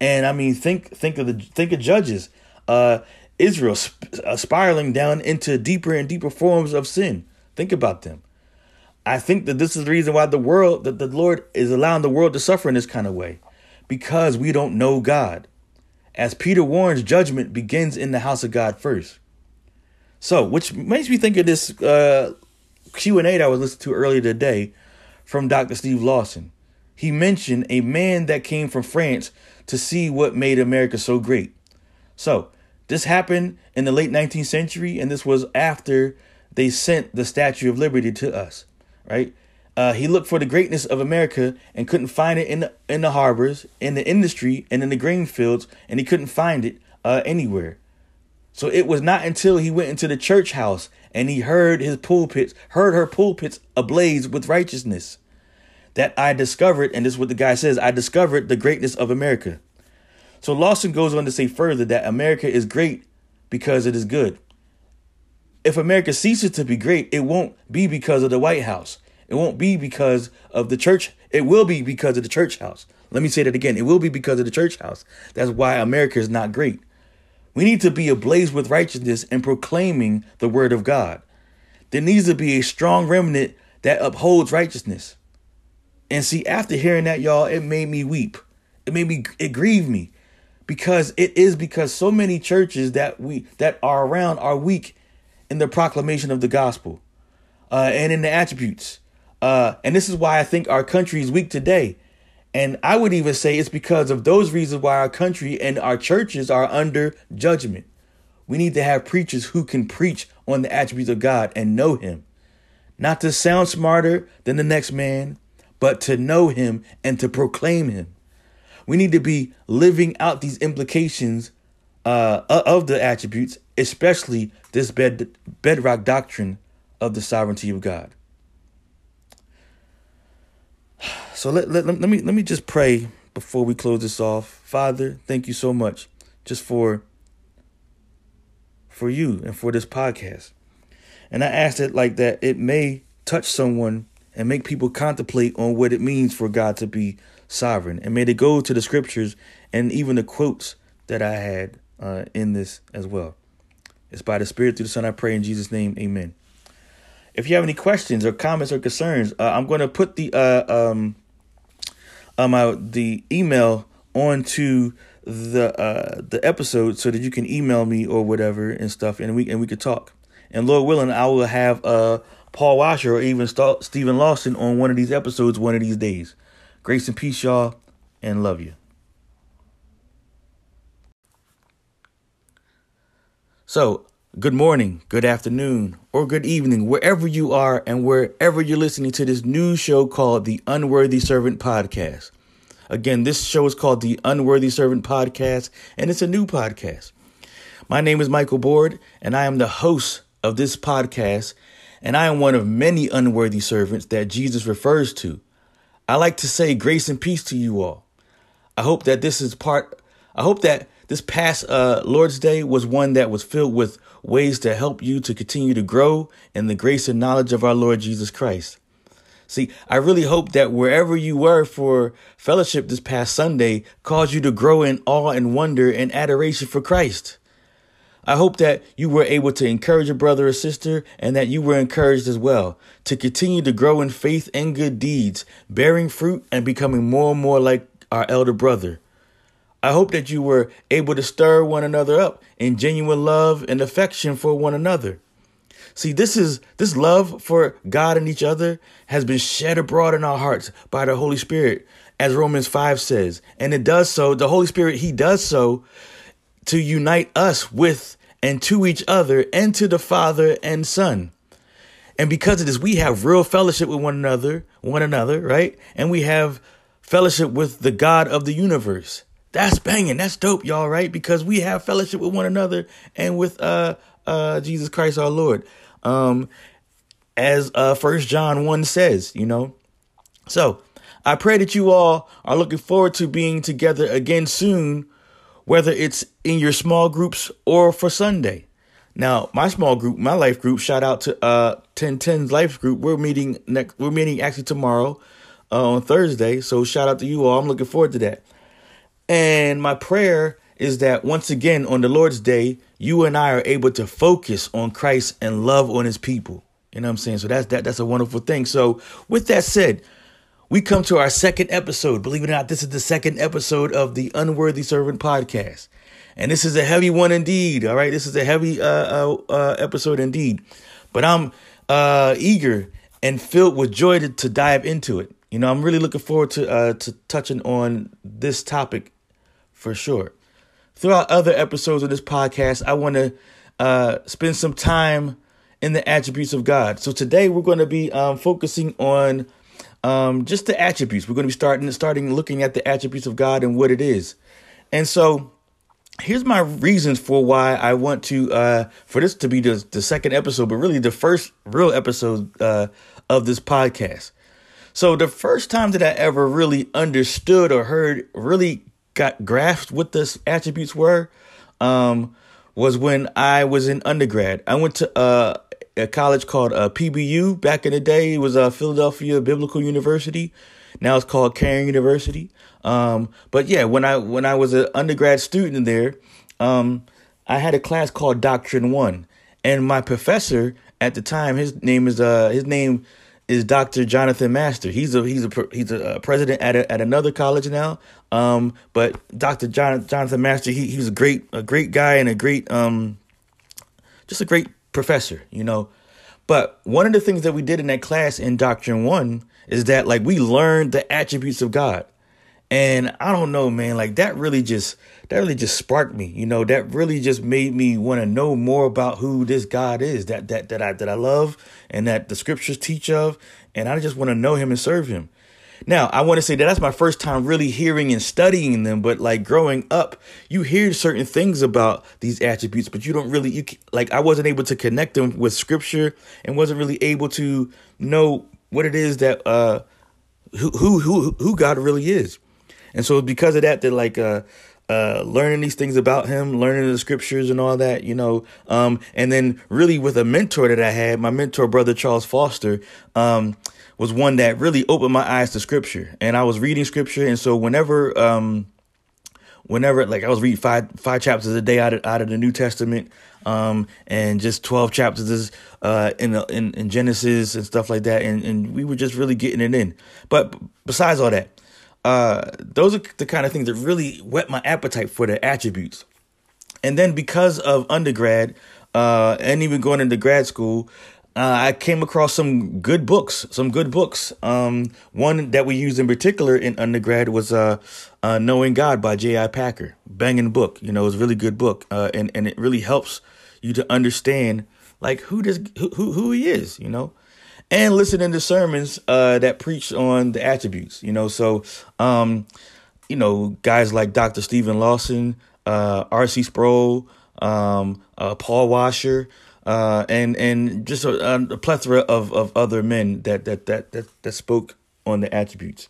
And I mean, think think of the think of judges, uh, Israel sp- uh, spiraling down into deeper and deeper forms of sin. Think about them. I think that this is the reason why the world that the Lord is allowing the world to suffer in this kind of way, because we don't know God. As Peter warns, judgment begins in the house of God first. So, which makes me think of this uh, Q&A that I was listening to earlier today from Dr. Steve Lawson. He mentioned a man that came from France to see what made America so great. So, this happened in the late 19th century, and this was after they sent the Statue of Liberty to us, right? Uh, he looked for the greatness of America and couldn't find it in the in the harbors, in the industry, and in the grain fields, and he couldn't find it uh, anywhere. So it was not until he went into the church house and he heard his pulpits, heard her pulpits ablaze with righteousness, that I discovered, and this is what the guy says, I discovered the greatness of America. So Lawson goes on to say further that America is great because it is good. If America ceases to be great, it won't be because of the White House. It won't be because of the church. It will be because of the church house. Let me say that again. It will be because of the church house. That's why America is not great. We need to be ablaze with righteousness and proclaiming the word of God. There needs to be a strong remnant that upholds righteousness. And see, after hearing that, y'all, it made me weep. It made me, it grieved me because it is because so many churches that we, that are around are weak in the proclamation of the gospel uh, and in the attributes. Uh, and this is why I think our country is weak today. And I would even say it's because of those reasons why our country and our churches are under judgment. We need to have preachers who can preach on the attributes of God and know Him. Not to sound smarter than the next man, but to know Him and to proclaim Him. We need to be living out these implications uh, of the attributes, especially this bed, bedrock doctrine of the sovereignty of God. So let, let, let, me let me just pray before we close this off. Father, thank you so much just for for you and for this podcast. And I ask that like that it may touch someone and make people contemplate on what it means for God to be sovereign. And may they go to the scriptures and even the quotes that I had uh, in this as well. It's by the Spirit through the Son I pray in Jesus' name. Amen. If you have any questions or comments or concerns, uh, I'm going to put the uh, um, um uh, the email onto the uh the episode so that you can email me or whatever and stuff, and we and we could talk. And Lord willing, I will have uh Paul Washer or even St- Steven Lawson on one of these episodes one of these days. Grace and peace, y'all, and love you. So, good morning, good afternoon, or good evening, wherever you are and wherever you're listening to this new show called the Unworthy Servant Podcast. Again, this show is called the Unworthy Servant Podcast, and it's a new podcast. My name is Michael Board, and I am the host of this podcast, and I am one of many unworthy servants that Jesus refers to. I like to say grace and peace to you all. I hope that this is part, I hope that this past uh, Lord's Day was one that was filled with ways to help you to continue to grow in the grace and knowledge of our Lord Jesus Christ. See, I really hope that wherever you were for fellowship this past Sunday caused you to grow in awe and wonder and adoration for Christ. I hope that you were able to encourage a brother or sister and that you were encouraged as well to continue to grow in faith and good deeds, bearing fruit and becoming more and more like our elder brother. I hope that you were able to stir one another up in genuine love and affection for one another. See, this is this love for God and each other has been shed abroad in our hearts by the Holy Spirit, as Romans 5 says. And it does so, the Holy Spirit, He does so to unite us with and to each other and to the Father and Son. And because of this, we have real fellowship with one another, one another, right? And we have fellowship with the God of the universe. That's banging. That's dope, y'all, right? Because we have fellowship with one another and with uh uh Jesus Christ our Lord. Um as uh first John 1 says, you know. So I pray that you all are looking forward to being together again soon, whether it's in your small groups or for Sunday. Now, my small group, my life group, shout out to uh 1010's life group. We're meeting next we're meeting actually tomorrow uh, on Thursday. So shout out to you all. I'm looking forward to that. And my prayer is that once again on the Lord's day, you and I are able to focus on Christ and love on his people. You know what I'm saying? So that's that that's a wonderful thing. So with that said, we come to our second episode. Believe it or not, this is the second episode of the Unworthy Servant podcast. And this is a heavy one indeed. All right. This is a heavy uh, uh, uh, episode indeed. But I'm uh, eager and filled with joy to, to dive into it. You know, I'm really looking forward to uh, to touching on this topic for sure. Throughout other episodes of this podcast, I want to uh, spend some time in the attributes of God. So today we're going to be um, focusing on um, just the attributes. We're going to be starting starting looking at the attributes of God and what it is. And so here's my reasons for why I want to uh, for this to be the, the second episode, but really the first real episode uh, of this podcast. So the first time that I ever really understood or heard really got grasped what the attributes were um, was when I was in undergrad. I went to uh, a college called uh, PBU back in the day. It was uh, Philadelphia Biblical University. Now it's called Cairn University. Um, but yeah, when I when I was an undergrad student there, um, I had a class called Doctrine One, and my professor at the time, his name is uh his name is Dr. Jonathan Master. He's a he's a he's a president at a, at another college now. Um, but Dr. John, Jonathan Master, he he was a great a great guy and a great um, just a great professor, you know. But one of the things that we did in that class in Doctrine One is that like we learned the attributes of God. And I don't know, man, like that really just that really just sparked me. You know, that really just made me want to know more about who this God is that that that I that I love and that the scriptures teach of, and I just want to know him and serve him. Now, I want to say that that's my first time really hearing and studying them, but like growing up, you hear certain things about these attributes, but you don't really you like I wasn't able to connect them with scripture and wasn't really able to know what it is that uh who who who who God really is. And so because of that, that like uh uh, learning these things about him, learning the scriptures and all that, you know, um, and then really with a mentor that I had, my mentor, brother Charles Foster, um, was one that really opened my eyes to scripture. And I was reading scripture, and so whenever, um, whenever like I was reading five five chapters a day out of out of the New Testament, um, and just twelve chapters uh in in, in Genesis and stuff like that, and and we were just really getting it in. But besides all that uh, those are the kind of things that really whet my appetite for the attributes. And then because of undergrad, uh, and even going into grad school, uh, I came across some good books, some good books. Um, one that we used in particular in undergrad was uh, uh, Knowing God by J.I. Packer. Banging book, you know, it's a really good book, uh, and and it really helps you to understand like who does who who, he is, you know and listening to sermons uh, that preach on the attributes. You know, so um, you know guys like Dr. Steven Lawson, uh, R.C. Sproul, um, Paul Washer, uh, and and just a, a, plethora of, of other men that that that that that spoke on the attributes.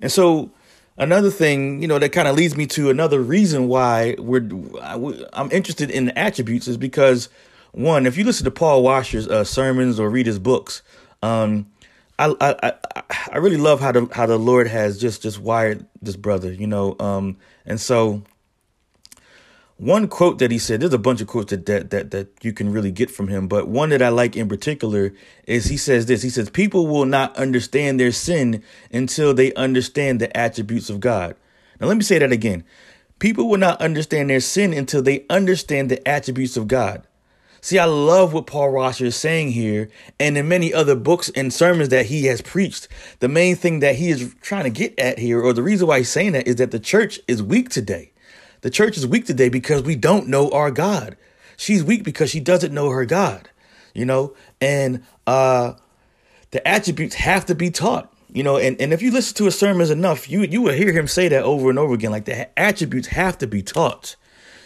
And so another thing, you know, that kind of leads me to another reason why we're I'm interested in the attributes is because one, if you listen to Paul Washer's uh, sermons or read his books, um, I, I I I really love how the how the Lord has just just wired this brother, you know. Um, and so one quote that he said, there's a bunch of quotes that, that that that you can really get from him, but one that I like in particular is he says this. He says, "People will not understand their sin until they understand the attributes of God." Now let me say that again. People will not understand their sin until they understand the attributes of God. See, I love what Paul Washer is saying here, and in many other books and sermons that he has preached. The main thing that he is trying to get at here, or the reason why he's saying that, is that the church is weak today. The church is weak today because we don't know our God. She's weak because she doesn't know her God, you know, and uh, the attributes have to be taught. You know, and, and if you listen to his sermons enough, you you will hear him say that over and over again. Like the attributes have to be taught.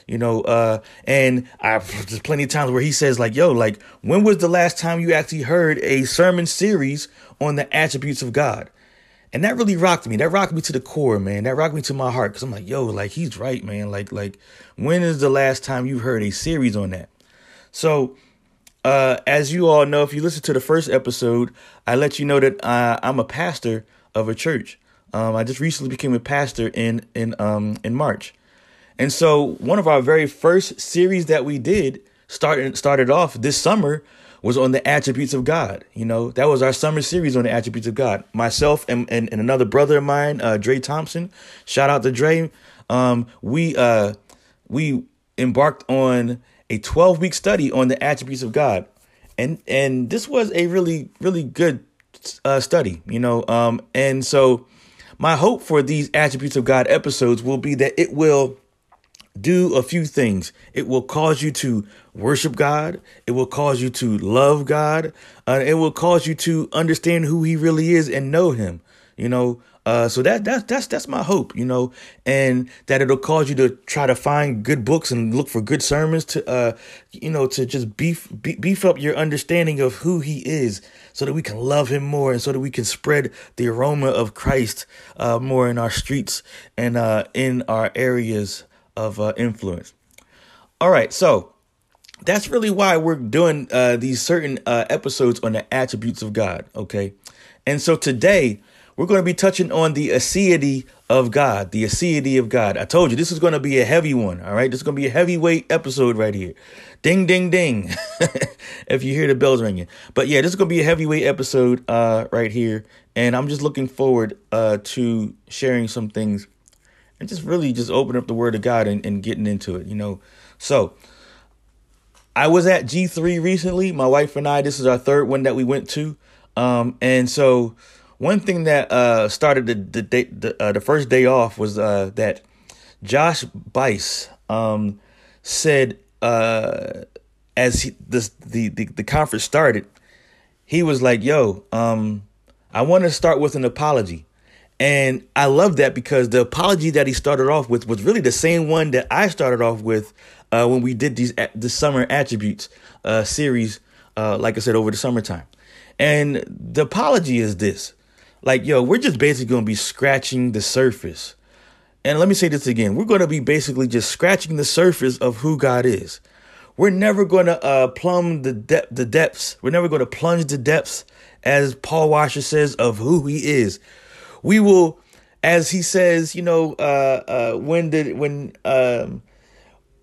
You know, uh, and I've there's plenty of times where he says, like, yo, like, when was the last time you actually heard a sermon series on the attributes of God? And that really rocked me. That rocked me to the core, man. That rocked me to my heart. Cause I'm like, yo, like he's right, man. Like, like, when is the last time you heard a series on that? So uh, as you all know, if you listen to the first episode, I let you know that uh, I'm a pastor of a church. Um, I just recently became a pastor in in um, in March, and so one of our very first series that we did started started off this summer was on the attributes of God. You know, that was our summer series on the attributes of God. Myself and and, and another brother of mine, uh, Dre Thompson. Shout out to Dre. Um, we uh, we embarked on a 12 week study on the attributes of God. And and this was a really really good uh, study, you know. Um and so my hope for these attributes of God episodes will be that it will do a few things. It will cause you to worship God. It will cause you to love God. Uh, it will cause you to understand who He really is and know Him. You know, uh, so that that's that's that's my hope, you know, and that it'll cause you to try to find good books and look for good sermons to, uh, you know, to just beef beef up your understanding of who He is, so that we can love Him more, and so that we can spread the aroma of Christ uh, more in our streets and uh, in our areas of uh, influence. All right, so that's really why we're doing uh, these certain uh, episodes on the attributes of God. Okay, and so today we're going to be touching on the aseity of God, the aseity of God. I told you this is going to be a heavy one. All right. This is going to be a heavyweight episode right here. Ding, ding, ding. if you hear the bells ringing. But yeah, this is going to be a heavyweight episode uh, right here. And I'm just looking forward uh, to sharing some things and just really just open up the word of God and, and getting into it, you know. So I was at G3 recently. My wife and I, this is our third one that we went to. Um, and so one thing that uh, started the the, day, the, uh, the first day off was uh, that Josh Buice um, said uh, as he, this, the, the the conference started, he was like, "Yo, um, I want to start with an apology." And I love that because the apology that he started off with was really the same one that I started off with uh, when we did these the summer attributes uh, series, uh, like I said, over the summertime. And the apology is this like, yo, we're just basically going to be scratching the surface. And let me say this again. We're going to be basically just scratching the surface of who God is. We're never going to uh, plumb the depth, the depths. We're never going to plunge the depths, as Paul Washer says, of who He is. We will, as he says, you know, uh, uh, when did, when um,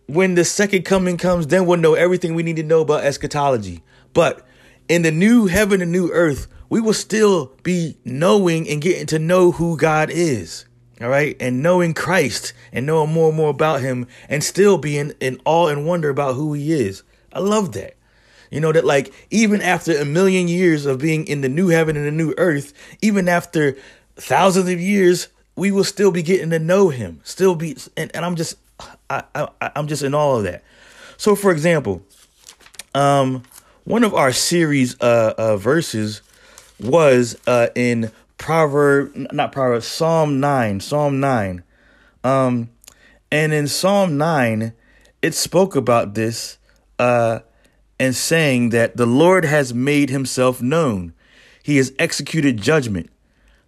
when the second coming comes, then we'll know everything we need to know about eschatology. But in the new heaven and new earth, we will still be knowing and getting to know who God is. All right. And knowing Christ and knowing more and more about him and still being in awe and wonder about who he is. I love that. You know, that like even after a million years of being in the new heaven and the new earth, even after thousands of years, we will still be getting to know him. Still be and, and I'm just I, I I'm just in all of that. So for example, um one of our series uh, uh verses was uh, in Proverb, not Proverb, Psalm 9, Psalm 9. Um, and in Psalm 9, it spoke about this uh, and saying that the Lord has made himself known. He has executed judgment.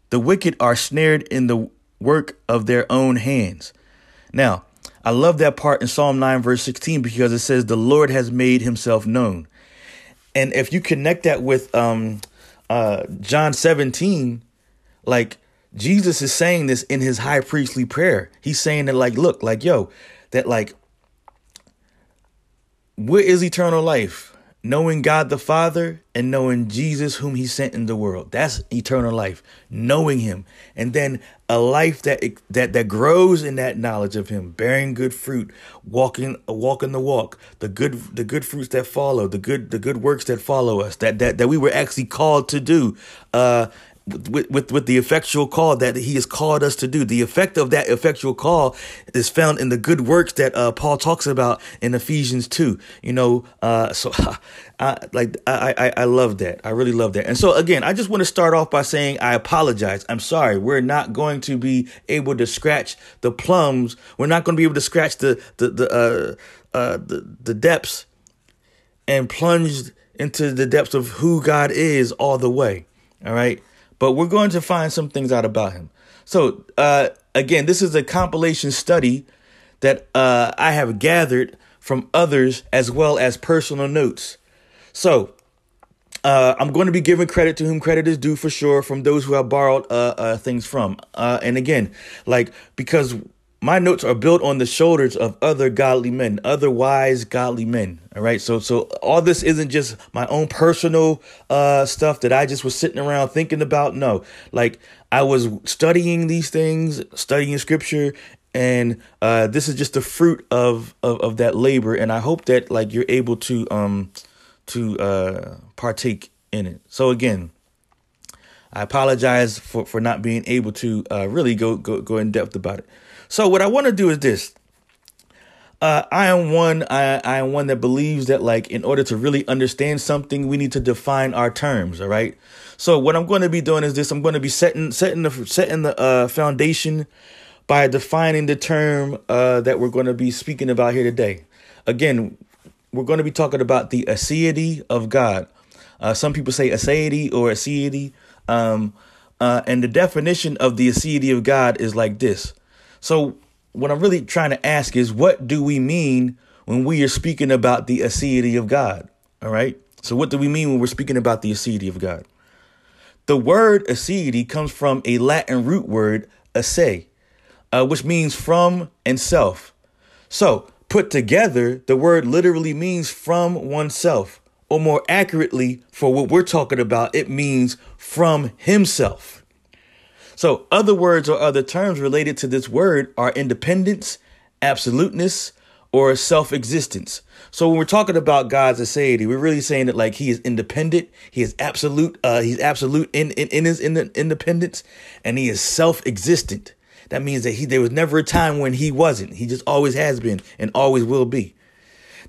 The wicked are snared in the work of their own hands. Now, I love that part in Psalm 9, verse 16, because it says, The Lord has made himself known. And if you connect that with um, uh, John 17, like Jesus is saying this in his high priestly prayer. He's saying that, like, look, like, yo, that, like, where is eternal life? Knowing God the Father and knowing Jesus whom he sent in the world. That's eternal life, knowing him. And then a life that that that grows in that knowledge of him, bearing good fruit, walking walking the walk, the good the good fruits that follow, the good the good works that follow us, that that that we were actually called to do. Uh with, with with the effectual call that he has called us to do. The effect of that effectual call is found in the good works that uh, Paul talks about in Ephesians two. You know, uh, so I like I, I I love that. I really love that. And so again, I just want to start off by saying I apologize. I'm sorry. We're not going to be able to scratch the plums. We're not going to be able to scratch the the the uh, uh the the depths and plunge into the depths of who God is all the way. All right but we're going to find some things out about him. So, uh, again, this is a compilation study that uh, I have gathered from others as well as personal notes. So, uh, I'm going to be giving credit to whom credit is due for sure from those who I borrowed uh, uh, things from. Uh, and again, like, because my notes are built on the shoulders of other godly men, other wise godly men. All right. So so all this isn't just my own personal uh stuff that I just was sitting around thinking about. No. Like I was studying these things, studying scripture, and uh this is just the fruit of of, of that labor. And I hope that like you're able to um to uh partake in it. So again, I apologize for, for not being able to uh, really go, go go in depth about it. So what I want to do is this. Uh, I am one. I, I am one that believes that, like, in order to really understand something, we need to define our terms. All right. So what I'm going to be doing is this. I'm going to be setting setting the setting the uh, foundation by defining the term uh, that we're going to be speaking about here today. Again, we're going to be talking about the aseity of God. Uh, some people say aseity or aseity. Um, uh, and the definition of the aseity of God is like this so, what I'm really trying to ask is what do we mean when we are speaking about the aseity of God? All right. So, what do we mean when we're speaking about the aseity of God? The word aseity comes from a Latin root word, ase, uh, which means from and self. So, put together, the word literally means from oneself, or more accurately, for what we're talking about, it means from himself. So, other words or other terms related to this word are independence, absoluteness, or self existence. So, when we're talking about God's aseity, we're really saying that like he is independent, he is absolute, uh, he's absolute in, in, in his in independence, and he is self existent. That means that he there was never a time when he wasn't. He just always has been and always will be.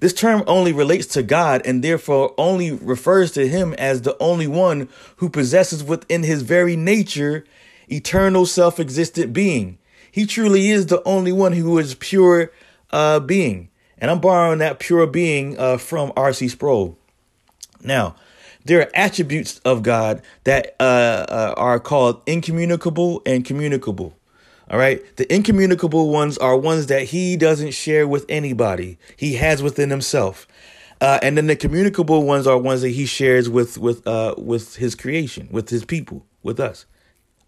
This term only relates to God and therefore only refers to him as the only one who possesses within his very nature eternal self existent being. He truly is the only one who is pure uh, being. And I'm borrowing that pure being uh, from R.C. Sproul. Now, there are attributes of God that uh, uh, are called incommunicable and communicable. All right. The incommunicable ones are ones that he doesn't share with anybody, he has within himself. Uh, and then the communicable ones are ones that he shares with with uh, with his creation, with his people, with us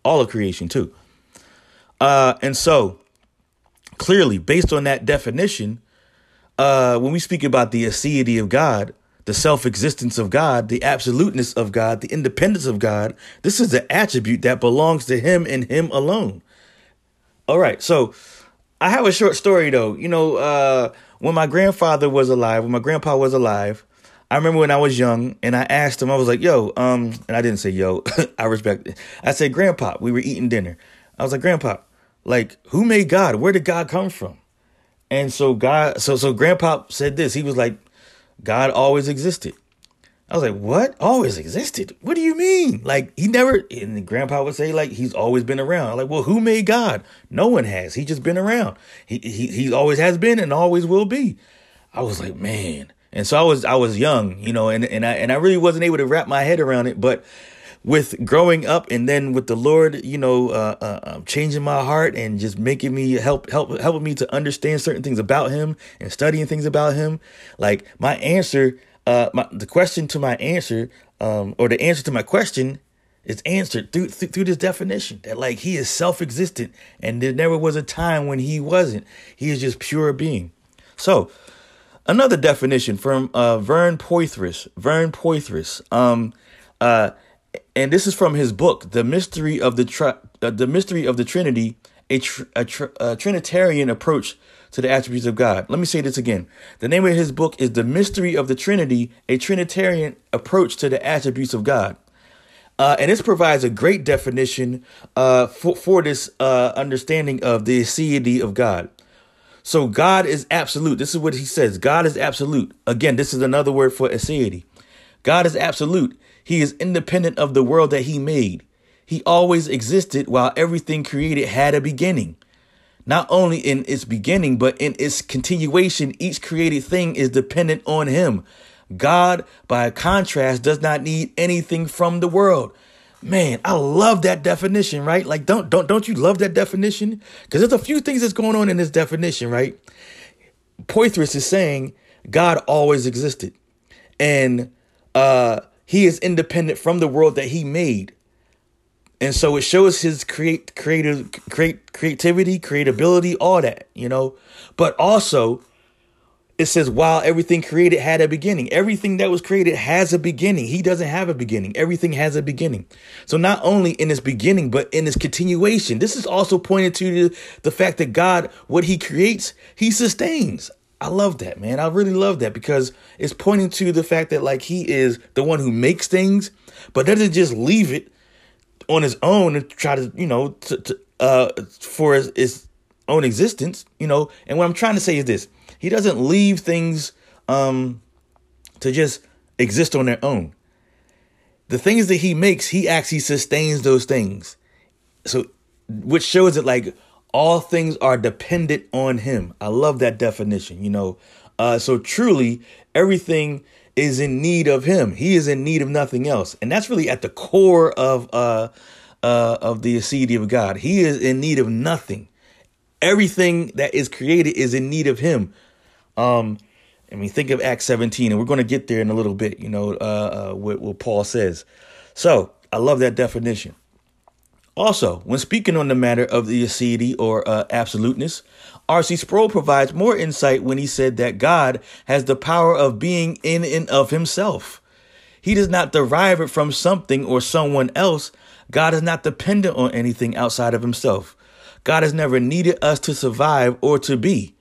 all of creation too. Uh, and so, clearly, based on that definition, uh, when we speak about the aseity of God, the self existence of God, the absoluteness of God, the independence of God, this is the attribute that belongs to Him and Him alone. All right, so I have a short story though. You know, uh, when my grandfather was alive, when my grandpa was alive, I remember when I was young and I asked him, I was like, yo, um, and I didn't say yo, I respect it. I said, Grandpa, we were eating dinner. I was like, Grandpa, like, who made God? Where did God come from? And so God, so so Grandpa said this. He was like, God always existed. I was like, what? Always existed? What do you mean? Like he never and grandpa would say, like, he's always been around. I'm like, well, who made God? No one has. He just been around. He he he always has been and always will be. I was like, man, and so I was I was young, you know, and and I and I really wasn't able to wrap my head around it. But with growing up and then with the Lord, you know, uh, uh, um, changing my heart and just making me help help helping me to understand certain things about Him and studying things about Him, like my answer, uh, my the question to my answer, um, or the answer to my question is answered through, through through this definition that like he is self-existent and there never was a time when he wasn't he is just pure being so another definition from uh, Vern Poythress. Vern Poythress. Um, uh, and this is from his book, "The Mystery of the Tri- uh, The Mystery of the Trinity: a, tr- a, tr- a Trinitarian Approach to the Attributes of God." Let me say this again. The name of his book is "The Mystery of the Trinity: A Trinitarian Approach to the Attributes of God." Uh, and this provides a great definition uh, for, for this uh, understanding of the aseity of God. So God is absolute. This is what he says. God is absolute. Again, this is another word for aseity. God is absolute. He is independent of the world that he made. He always existed while everything created had a beginning. Not only in its beginning, but in its continuation, each created thing is dependent on him. God, by contrast, does not need anything from the world. Man, I love that definition, right? Like, don't don't don't you love that definition? Because there's a few things that's going on in this definition, right? Poythress is saying God always existed, and uh, He is independent from the world that He made, and so it shows His create creative create creativity, creatability, all that, you know. But also, it says while everything created had a beginning. Everything that was created has a beginning. He doesn't have a beginning. Everything has a beginning. So not only in its beginning but in its continuation. This is also pointed to the, the fact that god what he creates he sustains. I love that man. I really love that because it's pointing to the fact that like he is the one who makes things but doesn't just leave it on his own and try to you know to, to, uh for his, his own existence you know. And what i'm trying to say is this he doesn't leave things um, to just exist on their own. The things that he makes, he actually sustains those things. So, which shows that like all things are dependent on him. I love that definition, you know. Uh, so truly, everything is in need of him. He is in need of nothing else, and that's really at the core of uh, uh, of the aseity of God. He is in need of nothing. Everything that is created is in need of him. Um, I mean, think of Acts 17, and we're going to get there in a little bit, you know, uh, uh, what, what Paul says. So I love that definition. Also, when speaking on the matter of the aseity or uh, absoluteness, R.C. Sproul provides more insight when he said that God has the power of being in and of himself. He does not derive it from something or someone else. God is not dependent on anything outside of himself. God has never needed us to survive or to be.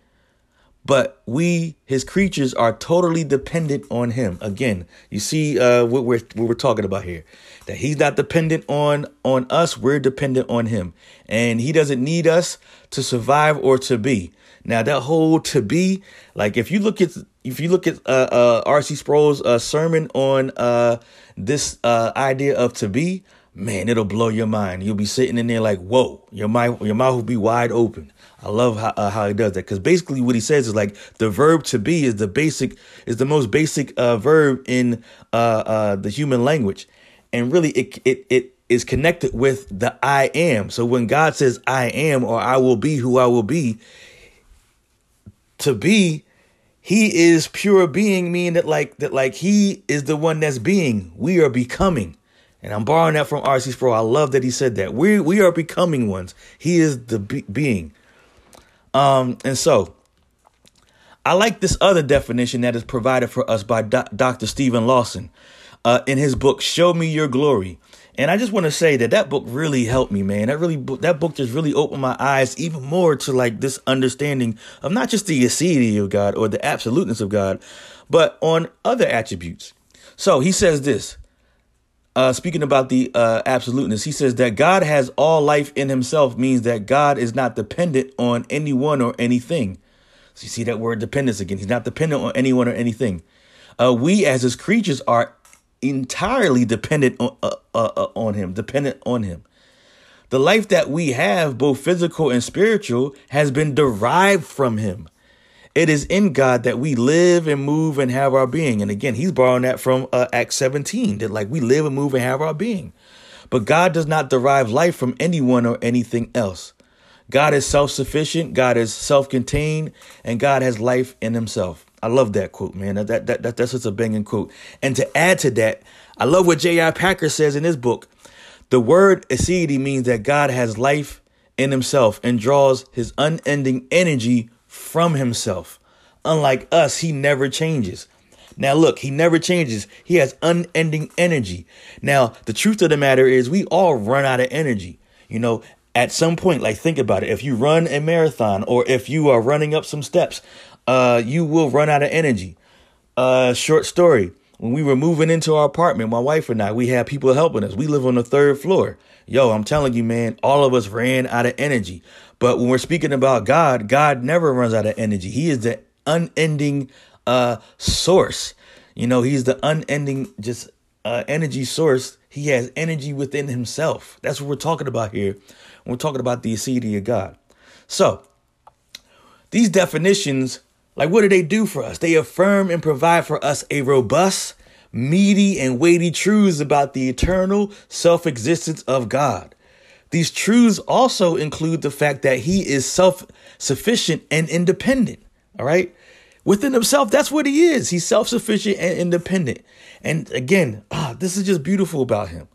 But we, his creatures, are totally dependent on him. Again, you see uh, what we're what we're talking about here. That he's not dependent on on us. We're dependent on him, and he doesn't need us to survive or to be. Now that whole to be, like if you look at if you look at uh, uh, R.C. Sproul's uh, sermon on uh, this uh, idea of to be, man, it'll blow your mind. You'll be sitting in there like, whoa, your mind your mouth will be wide open. I love how, uh, how he does that because basically what he says is like the verb to be is the basic is the most basic uh, verb in uh, uh, the human language, and really it it it is connected with the I am. So when God says I am or I will be who I will be, to be, He is pure being, meaning that like that like He is the one that's being. We are becoming. And I'm borrowing that from R.C. Sproul. I love that he said that. We we are becoming ones. He is the be- being. Um, and so I like this other definition that is provided for us by Do- Dr. Steven Lawson uh, in his book, Show Me Your Glory. And I just want to say that that book really helped me, man. That really, that book just really opened my eyes even more to like this understanding of not just the aseity of God or the absoluteness of God, but on other attributes. So he says this, uh, speaking about the uh, absoluteness, he says that God has all life in himself means that God is not dependent on anyone or anything. So you see that word dependence again. He's not dependent on anyone or anything. Uh, we as his creatures are entirely dependent on, uh, uh, uh, on him, dependent on him. The life that we have, both physical and spiritual, has been derived from him. It is in God that we live and move and have our being. And again, he's borrowing that from uh, Acts 17, that like we live and move and have our being. But God does not derive life from anyone or anything else. God is self sufficient, God is self contained, and God has life in himself. I love that quote, man. That, that, that, that's just a banging quote. And to add to that, I love what J.I. Packer says in his book. The word aseity means that God has life in himself and draws his unending energy from himself. Unlike us, he never changes. Now, look, he never changes. He has unending energy. Now, the truth of the matter is, we all run out of energy. You know, at some point, like think about it. If you run a marathon or if you are running up some steps, uh, you will run out of energy. Uh, short story. When we were moving into our apartment, my wife and I, we had people helping us. We live on the third floor. Yo, I'm telling you, man, all of us ran out of energy. But when we're speaking about God, God never runs out of energy. He is the unending uh source. You know, he's the unending just uh energy source. He has energy within himself. That's what we're talking about here. We're talking about the aseity of God. So, these definitions, like what do they do for us? They affirm and provide for us a robust, meaty, and weighty truths about the eternal self existence of God. These truths also include the fact that he is self sufficient and independent. All right within himself. That's what he is. He's self sufficient and independent. And again, ah, this is just beautiful about him.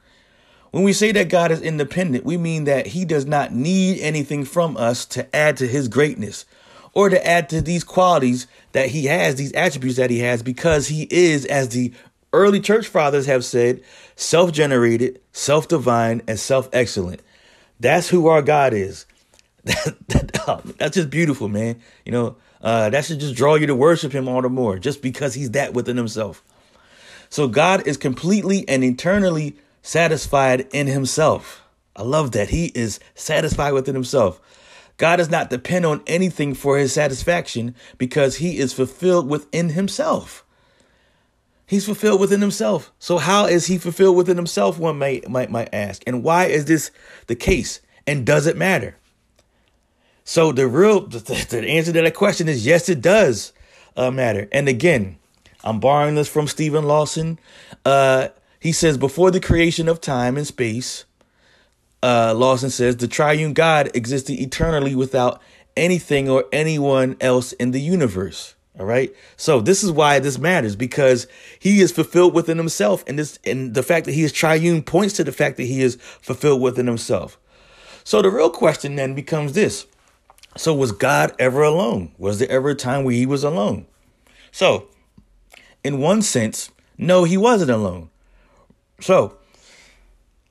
When we say that God is independent, we mean that he does not need anything from us to add to his greatness or to add to these qualities that he has, these attributes that he has, because he is, as the early church fathers have said, self generated, self divine, and self excellent. That's who our God is. Oh, that's just beautiful, man. You know, uh, that should just draw you to worship him all the more, just because he's that within himself. So God is completely and eternally satisfied in himself. I love that. He is satisfied within himself. God does not depend on anything for his satisfaction because he is fulfilled within himself. He's fulfilled within himself. So how is he fulfilled within himself? One might might might ask. And why is this the case? And does it matter? So the real the, the answer to that question is yes, it does uh, matter. And again, I'm borrowing this from Steven Lawson. Uh, he says before the creation of time and space, uh, Lawson says the triune God existed eternally without anything or anyone else in the universe. All right. So this is why this matters because he is fulfilled within himself, and this and the fact that he is triune points to the fact that he is fulfilled within himself. So the real question then becomes this: so, was God ever alone? Was there ever a time where he was alone? So, in one sense, no, he wasn't alone. So,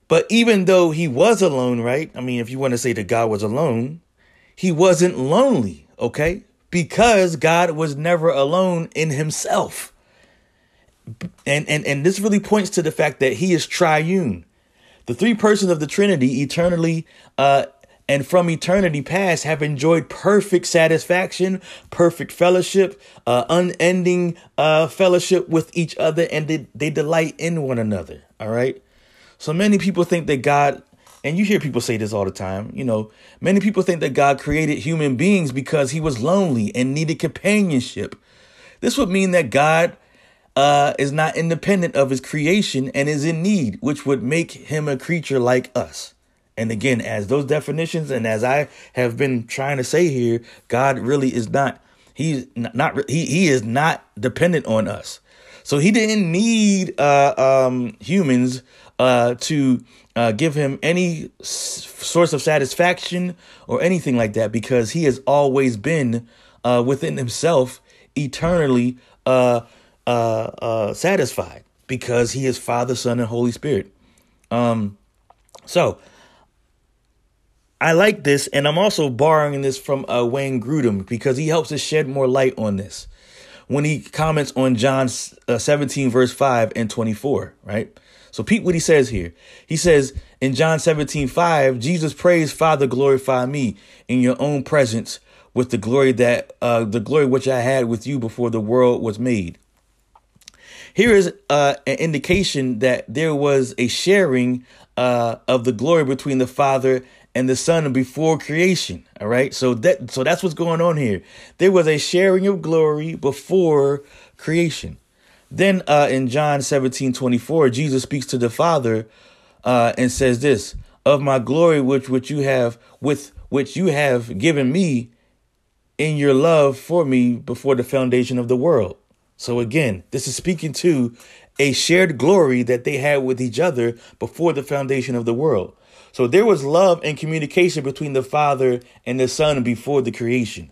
but even though he was alone, right? I mean, if you want to say that God was alone, he wasn't lonely, okay? Because God was never alone in himself. And and and this really points to the fact that he is triune. The three persons of the Trinity eternally uh and from eternity past have enjoyed perfect satisfaction, perfect fellowship, uh, unending uh, fellowship with each other, and they, they delight in one another. All right. So many people think that God, and you hear people say this all the time, you know, many people think that God created human beings because he was lonely and needed companionship. This would mean that God uh, is not independent of his creation and is in need, which would make him a creature like us. And again, as those definitions and as I have been trying to say here, God really is not he's not he he is not dependent on us. So he didn't need uh, um, humans uh, to uh, give him any source of satisfaction or anything like that because he has always been uh, within himself eternally uh, uh, satisfied because he is Father, Son, and Holy Spirit. Um, so I like this, and I'm also borrowing this from uh, Wayne Grudem because he helps us shed more light on this when he comments on John uh, 17, verse 5 and 24, right? So, peep what he says here. He says in John 17, 5, Jesus prays, Father, glorify me in your own presence with the glory that, uh, the glory which I had with you before the world was made. Here is uh, an indication that there was a sharing uh, of the glory between the Father and the Son before creation. All right. So that so that's what's going on here. There was a sharing of glory before creation. Then uh, in John 17, 24, Jesus speaks to the Father uh, and says this of my glory which which you have with which you have given me in your love for me before the foundation of the world. So again, this is speaking to a shared glory that they had with each other before the foundation of the world. So there was love and communication between the Father and the Son before the creation.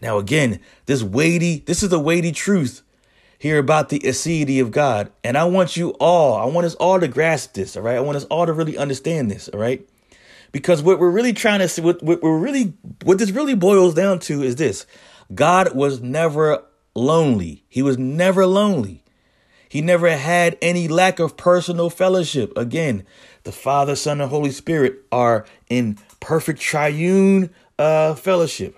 Now, again, this weighty, this is a weighty truth here about the aseity of God. And I want you all, I want us all to grasp this, all right? I want us all to really understand this, all right? Because what we're really trying to see, what, what we're really, what this really boils down to is this God was never lonely. He was never lonely. He never had any lack of personal fellowship. Again, the Father, Son, and Holy Spirit are in perfect triune uh, fellowship.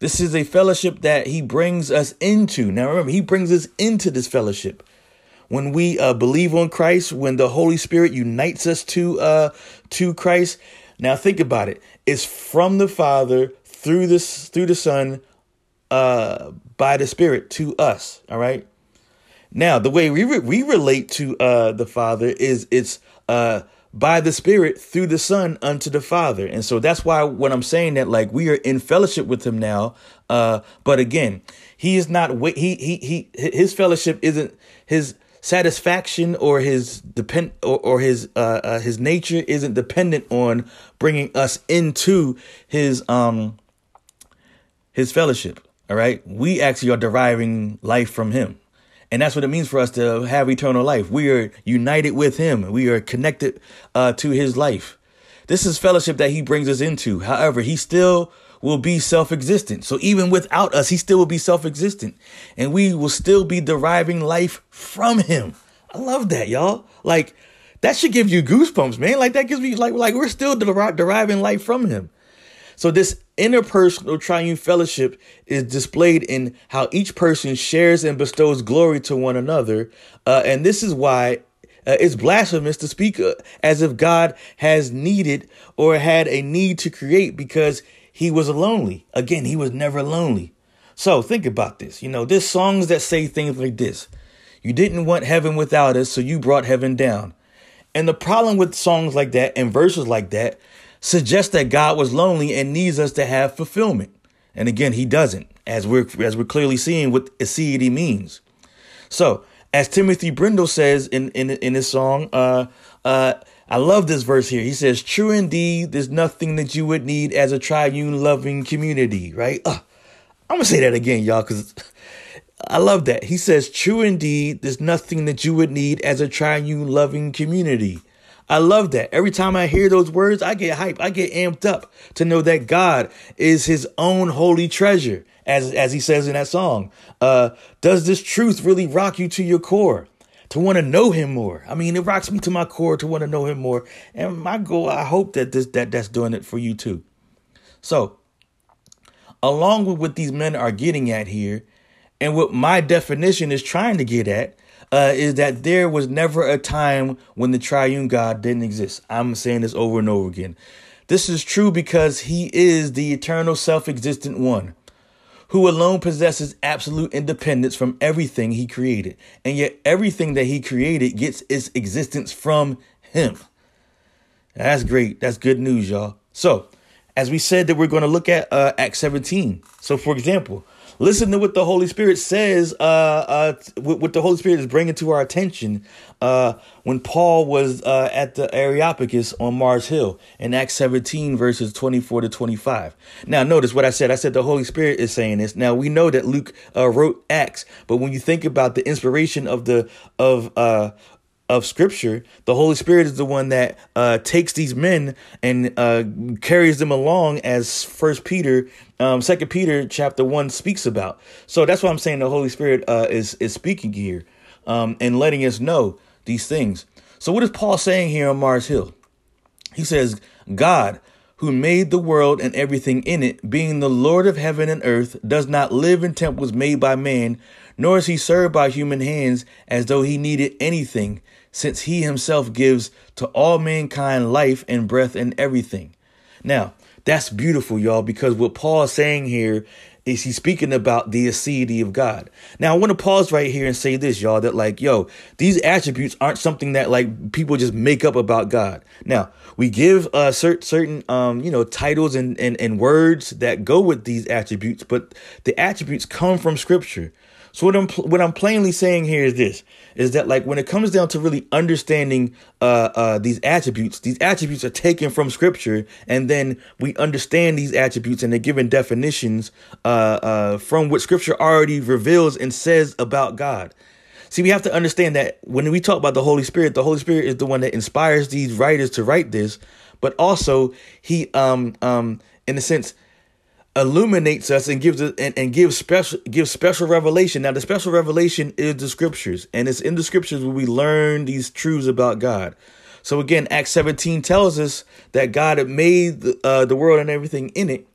This is a fellowship that he brings us into. Now, remember, he brings us into this fellowship. When we uh, believe on Christ, when the Holy Spirit unites us to uh, to Christ. Now, think about it. It's from the Father through this through the Son uh, by the Spirit to us. All right. Now, the way we re- we relate to uh, the Father is it's uh, by the Spirit through the Son unto the Father. And so that's why when I'm saying that, like we are in fellowship with him now. Uh, but again, he is not he he he his fellowship isn't his satisfaction or his depend or, or his uh, uh his nature isn't dependent on bringing us into his um his fellowship. All right. We actually are deriving life from him. And that's what it means for us to have eternal life. We are united with him. We are connected uh, to his life. This is fellowship that he brings us into. However, he still will be self-existent. So even without us, he still will be self-existent and we will still be deriving life from him. I love that, y'all. Like that should give you goosebumps, man. Like that gives me like like we're still der- deriving life from him. So this interpersonal triune fellowship is displayed in how each person shares and bestows glory to one another. Uh, and this is why uh, it's blasphemous to speak uh, as if God has needed or had a need to create because he was lonely. Again, he was never lonely. So think about this. You know, there's songs that say things like this. You didn't want heaven without us, so you brought heaven down. And the problem with songs like that and verses like that suggests that God was lonely and needs us to have fulfillment. And again, he doesn't, as we're as we're clearly seeing what aseity means. So, as Timothy Brindle says in in in his song, uh, uh, I love this verse here. He says, "True indeed, there's nothing that you would need as a triune loving community." Right? Uh, I'm gonna say that again, y'all, because I love that. He says, "True indeed, there's nothing that you would need as a triune loving community." I love that. Every time I hear those words, I get hype. I get amped up to know that God is his own holy treasure, as, as he says in that song. Uh, does this truth really rock you to your core? To want to know him more. I mean, it rocks me to my core to want to know him more. And my goal, I hope that this that that's doing it for you too. So, along with what these men are getting at here, and what my definition is trying to get at, uh, is that there was never a time when the triune God didn't exist. I'm saying this over and over again. This is true because he is the eternal self existent one who alone possesses absolute independence from everything he created. And yet, everything that he created gets its existence from him. That's great. That's good news, y'all. So, as we said, that we're going to look at uh, Acts 17. So, for example, listen to what the Holy Spirit says, uh, uh, what the Holy Spirit is bringing to our attention uh, when Paul was uh, at the Areopagus on Mars Hill in Acts 17, verses 24 to 25. Now, notice what I said. I said the Holy Spirit is saying this. Now, we know that Luke uh, wrote Acts, but when you think about the inspiration of the of uh, of scripture the holy spirit is the one that uh, takes these men and uh, carries them along as first peter um, second peter chapter 1 speaks about. So that's what i'm saying the holy spirit uh, is is speaking here um, and letting us know these things. So what is paul saying here on mars hill? He says god who made the world and everything in it being the lord of heaven and earth does not live in temples made by man nor is he served by human hands as though he needed anything since he himself gives to all mankind life and breath and everything. Now, that's beautiful, y'all, because what Paul is saying here is he's speaking about the aseity of God. Now, I want to pause right here and say this, y'all, that like, yo, these attributes aren't something that like people just make up about God. Now, we give uh certain certain um, you know, titles and, and, and words that go with these attributes, but the attributes come from scripture. So what I'm what I'm plainly saying here is this: is that like when it comes down to really understanding uh, uh, these attributes, these attributes are taken from Scripture, and then we understand these attributes and they're given definitions uh, uh, from what Scripture already reveals and says about God. See, we have to understand that when we talk about the Holy Spirit, the Holy Spirit is the one that inspires these writers to write this, but also He, um, um, in a sense illuminates us and gives and, and gives special gives special revelation. Now the special revelation is the scriptures, and it's in the scriptures where we learn these truths about God. So again, Acts 17 tells us that God had made the, uh, the world and everything in it,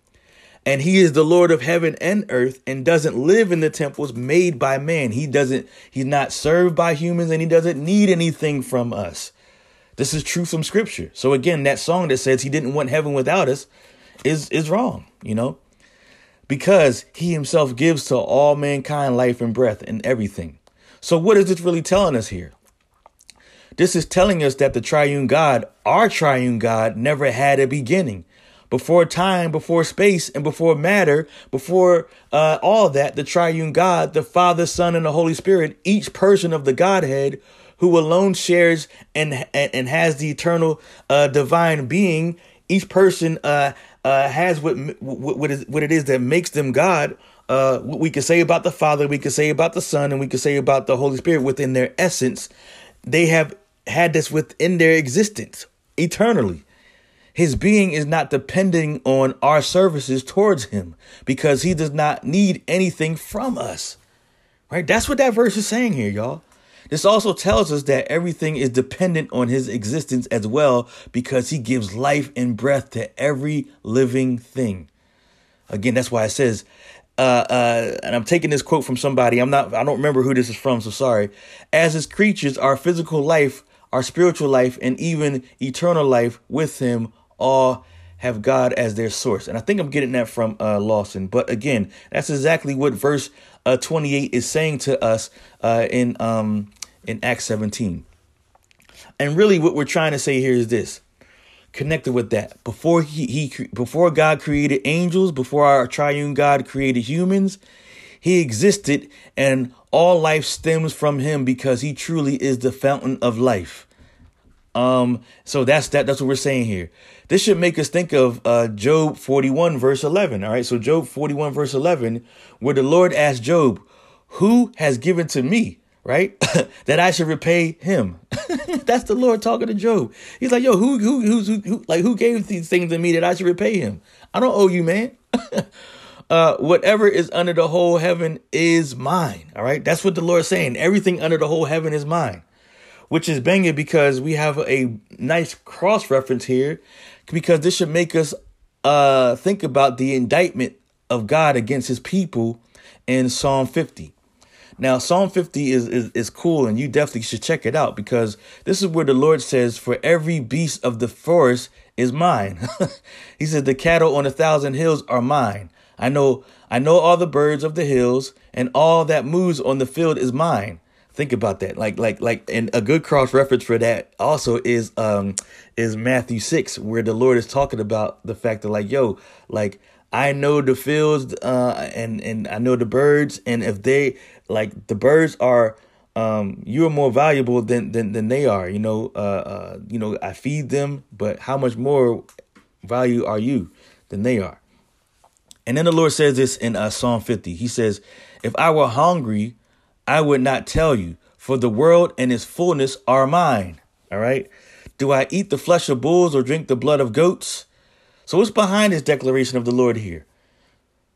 and He is the Lord of heaven and earth, and doesn't live in the temples made by man. He doesn't. He's not served by humans, and He doesn't need anything from us. This is true from Scripture. So again, that song that says He didn't want heaven without us is is wrong. You know because he himself gives to all mankind life and breath and everything. So, what is this really telling us here? This is telling us that the triune God, our triune God, never had a beginning. Before time, before space, and before matter, before uh, all that, the triune God, the Father, Son, and the Holy Spirit, each person of the Godhead, who alone shares and and, and has the eternal uh, divine being, each person uh, uh, has what what what, is, what it is that makes them God. Uh, we can say about the Father, we can say about the Son, and we can say about the Holy Spirit within their essence. They have had this within their existence eternally. His being is not depending on our services towards him because he does not need anything from us. Right? That's what that verse is saying here, y'all. This also tells us that everything is dependent on his existence as well because he gives life and breath to every living thing. Again, that's why it says, uh, uh, and I'm taking this quote from somebody. I'm not, I don't remember who this is from, so sorry. As his creatures, our physical life, our spiritual life, and even eternal life with him all have God as their source. And I think I'm getting that from uh, Lawson. But again, that's exactly what verse uh, 28 is saying to us uh, in um, in Acts 17. And really, what we're trying to say here is this: connected with that, before he, he before God created angels, before our triune God created humans, He existed, and all life stems from Him because He truly is the fountain of life. Um, so that's that. That's what we're saying here. This should make us think of uh, Job 41 verse 11. All right, so Job 41 verse 11, where the Lord asked Job, "Who has given to me?" Right, that I should repay him. that's the Lord talking to Job. He's like, "Yo, who, who, who's, who, who, like, who gave these things to me that I should repay him? I don't owe you, man." uh, whatever is under the whole heaven is mine. All right, that's what the Lord's saying. Everything under the whole heaven is mine which is banging because we have a nice cross reference here because this should make us uh, think about the indictment of God against his people in Psalm 50. Now, Psalm 50 is, is, is cool, and you definitely should check it out because this is where the Lord says, For every beast of the forest is mine. he says, The cattle on a thousand hills are mine. I know I know all the birds of the hills, and all that moves on the field is mine. Think about that. Like like like and a good cross reference for that also is um is Matthew 6 where the Lord is talking about the fact that like yo, like I know the fields uh and and I know the birds and if they like the birds are um you are more valuable than than than they are, you know, uh uh you know, I feed them, but how much more value are you than they are? And then the Lord says this in uh, Psalm 50. He says, "If I were hungry, I would not tell you, for the world and its fullness are mine. All right. Do I eat the flesh of bulls or drink the blood of goats? So, what's behind this declaration of the Lord here?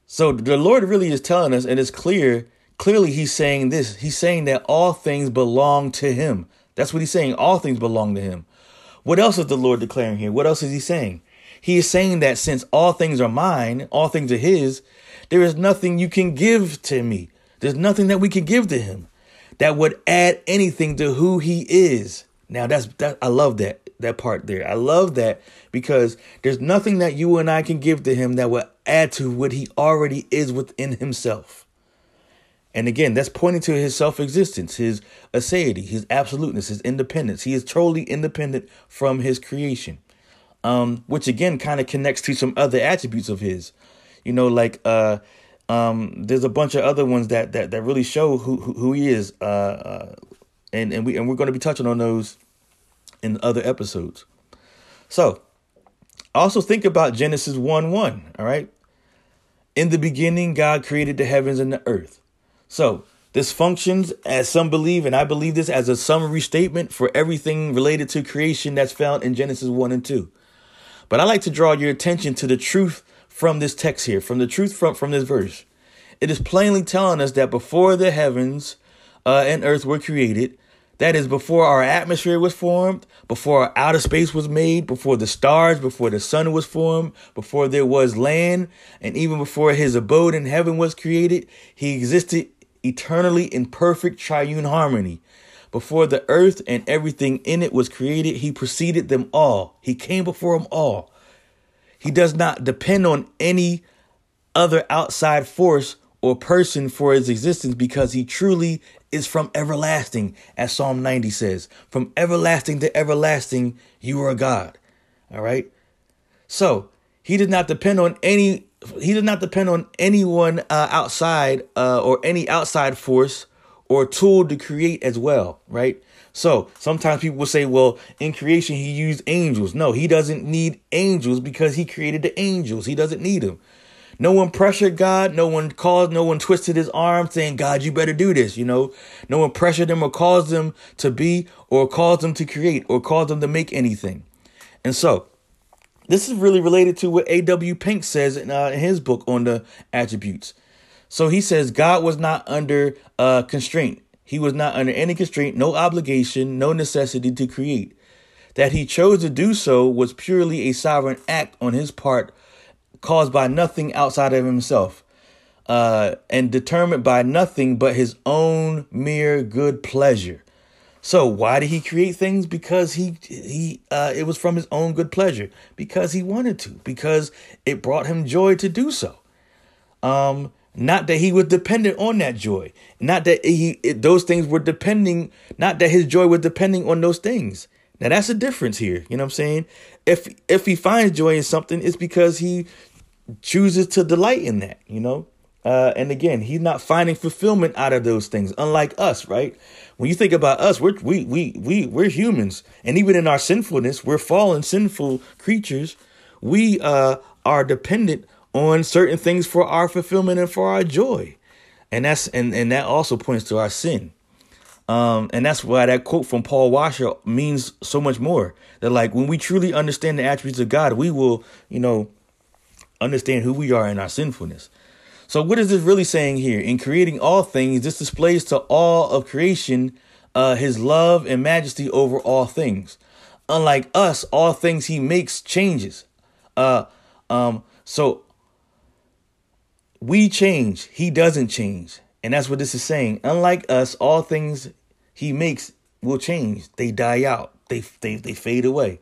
So, the Lord really is telling us, and it's clear, clearly, He's saying this. He's saying that all things belong to Him. That's what He's saying. All things belong to Him. What else is the Lord declaring here? What else is He saying? He is saying that since all things are mine, all things are His, there is nothing you can give to me. There's nothing that we can give to him that would add anything to who he is. Now that's that I love that that part there. I love that because there's nothing that you and I can give to him that will add to what he already is within himself. And again, that's pointing to his self-existence, his aseity, his absoluteness, his independence. He is totally independent from his creation. Um, which again kind of connects to some other attributes of his. You know, like uh Um, there's a bunch of other ones that that, that really show who, who, who he is. Uh, uh, and and we and we're going to be touching on those in other episodes. So, also think about Genesis 1 1, all right? In the beginning, God created the heavens and the earth. So, this functions as some believe, and I believe this as a summary statement for everything related to creation that's found in Genesis 1 and 2. But I like to draw your attention to the truth from this text here, from the truth from, from this verse. It is plainly telling us that before the heavens uh, and earth were created, that is before our atmosphere was formed, before our outer space was made, before the stars, before the sun was formed, before there was land, and even before his abode in heaven was created, he existed eternally in perfect triune harmony. Before the earth and everything in it was created, he preceded them all. He came before them all. He does not depend on any other outside force or person for his existence because he truly is from everlasting, as Psalm 90 says. From everlasting to everlasting, you are God. All right. So he did not depend on any. He did not depend on anyone uh, outside uh, or any outside force or tool to create as well, right? So sometimes people will say, well, in creation, he used angels. No, he doesn't need angels because he created the angels. He doesn't need them. No one pressured God. No one called, no one twisted his arm saying, God, you better do this. You know, no one pressured them or caused them to be or caused them to create or caused them to make anything. And so this is really related to what A.W. Pink says in, uh, in his book on the attributes. So he says God was not under uh, constraint. He was not under any constraint, no obligation, no necessity to create. That he chose to do so was purely a sovereign act on his part caused by nothing outside of himself, uh, and determined by nothing but his own mere good pleasure. So why did he create things? Because he he uh, it was from his own good pleasure. Because he wanted to. Because it brought him joy to do so. Um, not that he was dependent on that joy. Not that he it, those things were depending. Not that his joy was depending on those things. Now that's a difference here. You know what I'm saying? If if he finds joy in something, it's because he chooses to delight in that, you know? Uh, and again, he's not finding fulfillment out of those things, unlike us, right? When you think about us, we're we we we we're humans, and even in our sinfulness, we're fallen, sinful creatures. We uh, are dependent on certain things for our fulfillment and for our joy, and that's and and that also points to our sin. Um, and that's why that quote from Paul Washer means so much more. That like when we truly understand the attributes of God, we will, you know, understand who we are in our sinfulness. So, what is this really saying here? In creating all things, this displays to all of creation uh, his love and majesty over all things. Unlike us, all things he makes changes. Uh, um, so we change, he doesn't change. And that's what this is saying. Unlike us, all things he makes will change. They die out. They they they fade away.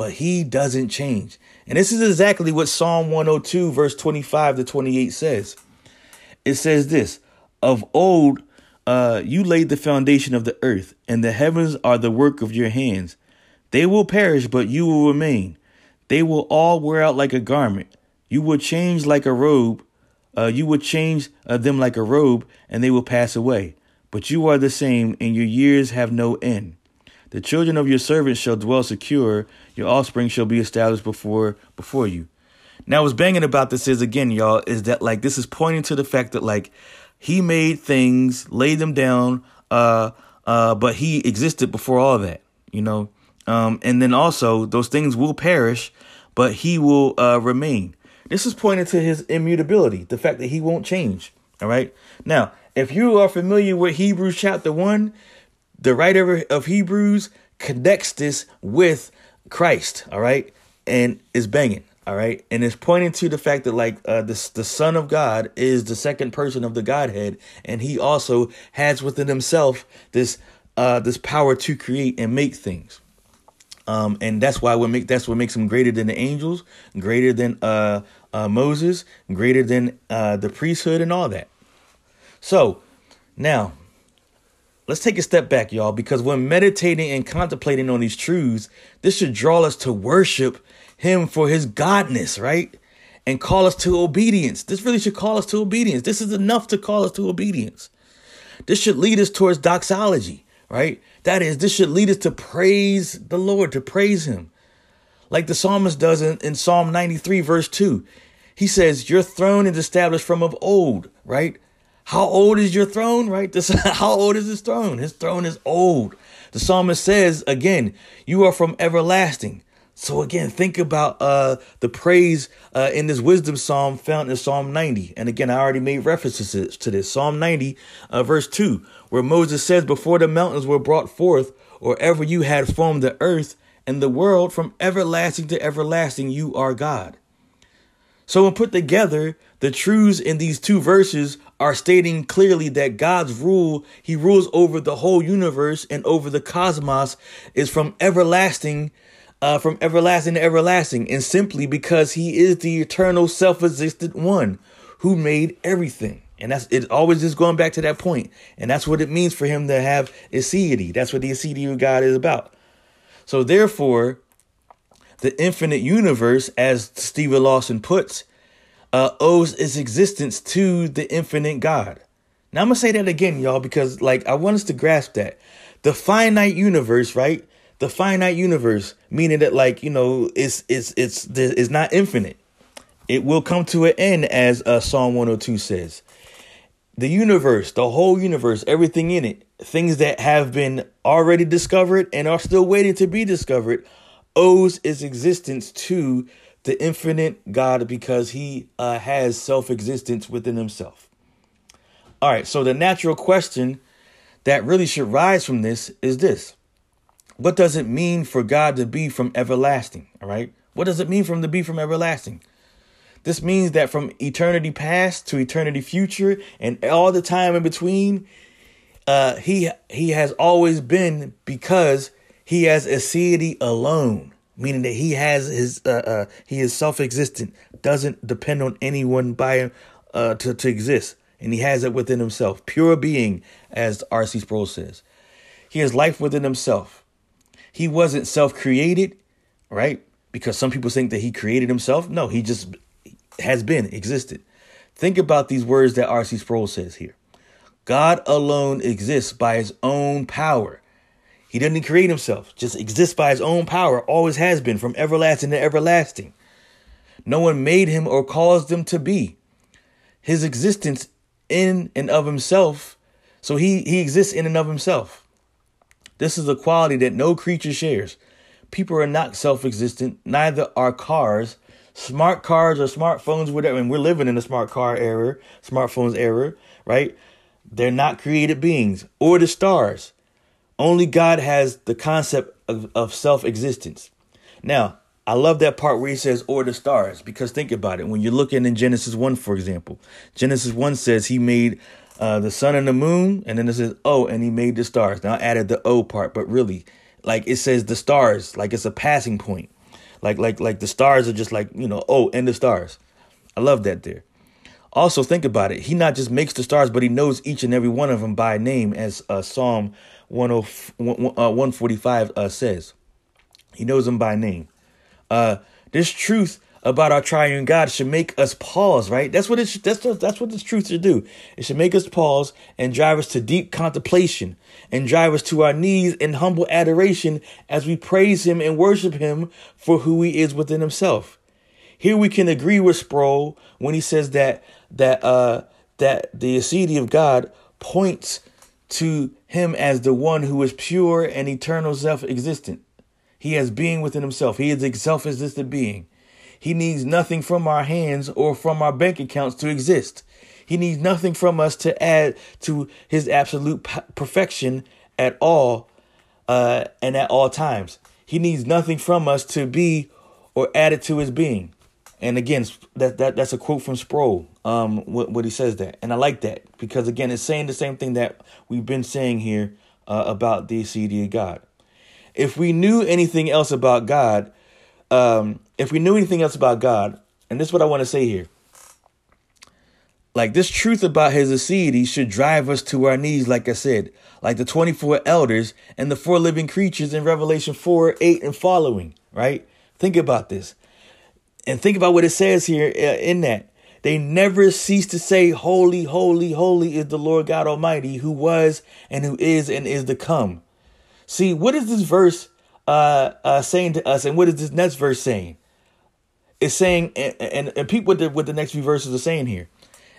But he doesn't change. And this is exactly what Psalm 102, verse 25 to 28 says. It says this Of old, uh, you laid the foundation of the earth, and the heavens are the work of your hands. They will perish, but you will remain. They will all wear out like a garment. You will change like a robe. Uh, you will change uh, them like a robe, and they will pass away. But you are the same, and your years have no end. The children of your servants shall dwell secure. Your offspring shall be established before before you. Now, what's banging about this is again, y'all, is that like this is pointing to the fact that like he made things, laid them down, uh, uh, but he existed before all that, you know. Um, and then also those things will perish, but he will uh, remain. This is pointing to his immutability, the fact that he won't change. All right. Now, if you are familiar with Hebrews chapter one, the writer of Hebrews connects this with Christ, all right, and is banging, all right, and it's pointing to the fact that like uh, this the Son of God is the second person of the Godhead, and He also has within Himself this uh, this power to create and make things. Um, and that's why what make that's what makes him greater than the angels, greater than uh, uh, Moses, greater than uh, the priesthood, and all that. So now Let's take a step back, y'all, because when meditating and contemplating on these truths, this should draw us to worship Him for His godness, right? and call us to obedience. This really should call us to obedience. This is enough to call us to obedience. This should lead us towards doxology, right? That is, this should lead us to praise the Lord, to praise Him. Like the psalmist does in, in Psalm 93, verse 2. He says, Your throne is established from of old, right? How old is your throne, right? This, how old is his throne? His throne is old. The psalmist says, again, you are from everlasting. So again, think about uh, the praise uh, in this wisdom psalm found in Psalm 90. And again, I already made references to this. Psalm 90, uh, verse 2, where Moses says, Before the mountains were brought forth, or ever you had formed the earth and the world, from everlasting to everlasting, you are God. So when put together, the truths in these two verses are stating clearly that God's rule, he rules over the whole universe and over the cosmos, is from everlasting uh, from everlasting to everlasting, and simply because he is the eternal self-existent one who made everything. And that's it always is going back to that point. And that's what it means for him to have aseity. That's what the aseity of God is about. So therefore, the infinite universe, as Steven Lawson puts, uh, owes its existence to the infinite God. Now I'm gonna say that again, y'all, because like I want us to grasp that. The finite universe, right? the finite universe, meaning that like you know it's it's it's it's not infinite. It will come to an end, as uh, Psalm 102 says. The universe, the whole universe, everything in it, things that have been already discovered and are still waiting to be discovered, owes its existence to the infinite God because he uh, has self existence within himself. All right, so the natural question that really should rise from this is this what does it mean for God to be from everlasting? All right. What does it mean for him to be from everlasting? This means that from eternity past to eternity future and all the time in between, uh, he he has always been because he has aseity alone, meaning that he has his uh, uh, he is self-existent, doesn't depend on anyone by uh, to to exist, and he has it within himself, pure being, as R.C. Sproul says. He has life within himself. He wasn't self created, right? Because some people think that he created himself. No, he just has been, existed. Think about these words that R.C. Sproul says here God alone exists by his own power. He didn't create himself, just exists by his own power, always has been from everlasting to everlasting. No one made him or caused him to be. His existence in and of himself, so he, he exists in and of himself. This is a quality that no creature shares. People are not self existent, neither are cars. Smart cars or smartphones, whatever, and we're living in a smart car era, smartphones era, right? They're not created beings or the stars. Only God has the concept of, of self existence. Now, I love that part where he says, or the stars, because think about it. When you're looking in Genesis 1, for example, Genesis 1 says he made uh, the sun and the moon, and then it says oh, and he made the stars. Now I added the O part, but really, like it says the stars, like it's a passing point, like like like the stars are just like you know oh, and the stars. I love that there. Also, think about it. He not just makes the stars, but he knows each and every one of them by name, as uh, Psalm 145 uh, uh, says. He knows them by name. Uh, this truth about our triune God should make us pause, right? That's what it should, that's that's what this truth should do. It should make us pause and drive us to deep contemplation and drive us to our knees in humble adoration as we praise him and worship him for who he is within himself. Here we can agree with Sproul when he says that that uh that the aseity of God points to him as the one who is pure and eternal self-existent. He has being within himself. He is a self-existent being. He needs nothing from our hands or from our bank accounts to exist. He needs nothing from us to add to his absolute perfection at all uh, and at all times. He needs nothing from us to be or add to his being. And again, that, that that's a quote from Sproul. Um, what, what he says that, and I like that because again, it's saying the same thing that we've been saying here uh, about the aseity of God. If we knew anything else about God, um, if we knew anything else about God, and this is what I want to say here. Like this truth about his aseity should drive us to our knees, like I said, like the 24 elders and the four living creatures in Revelation 4, 8, and following, right? Think about this. And think about what it says here uh, in that. They never cease to say, Holy, holy, holy is the Lord God Almighty, who was and who is and is to come. See, what is this verse uh, uh, saying to us, and what is this next verse saying? It's saying, and, and, and peep what the, what the next few verses are saying here.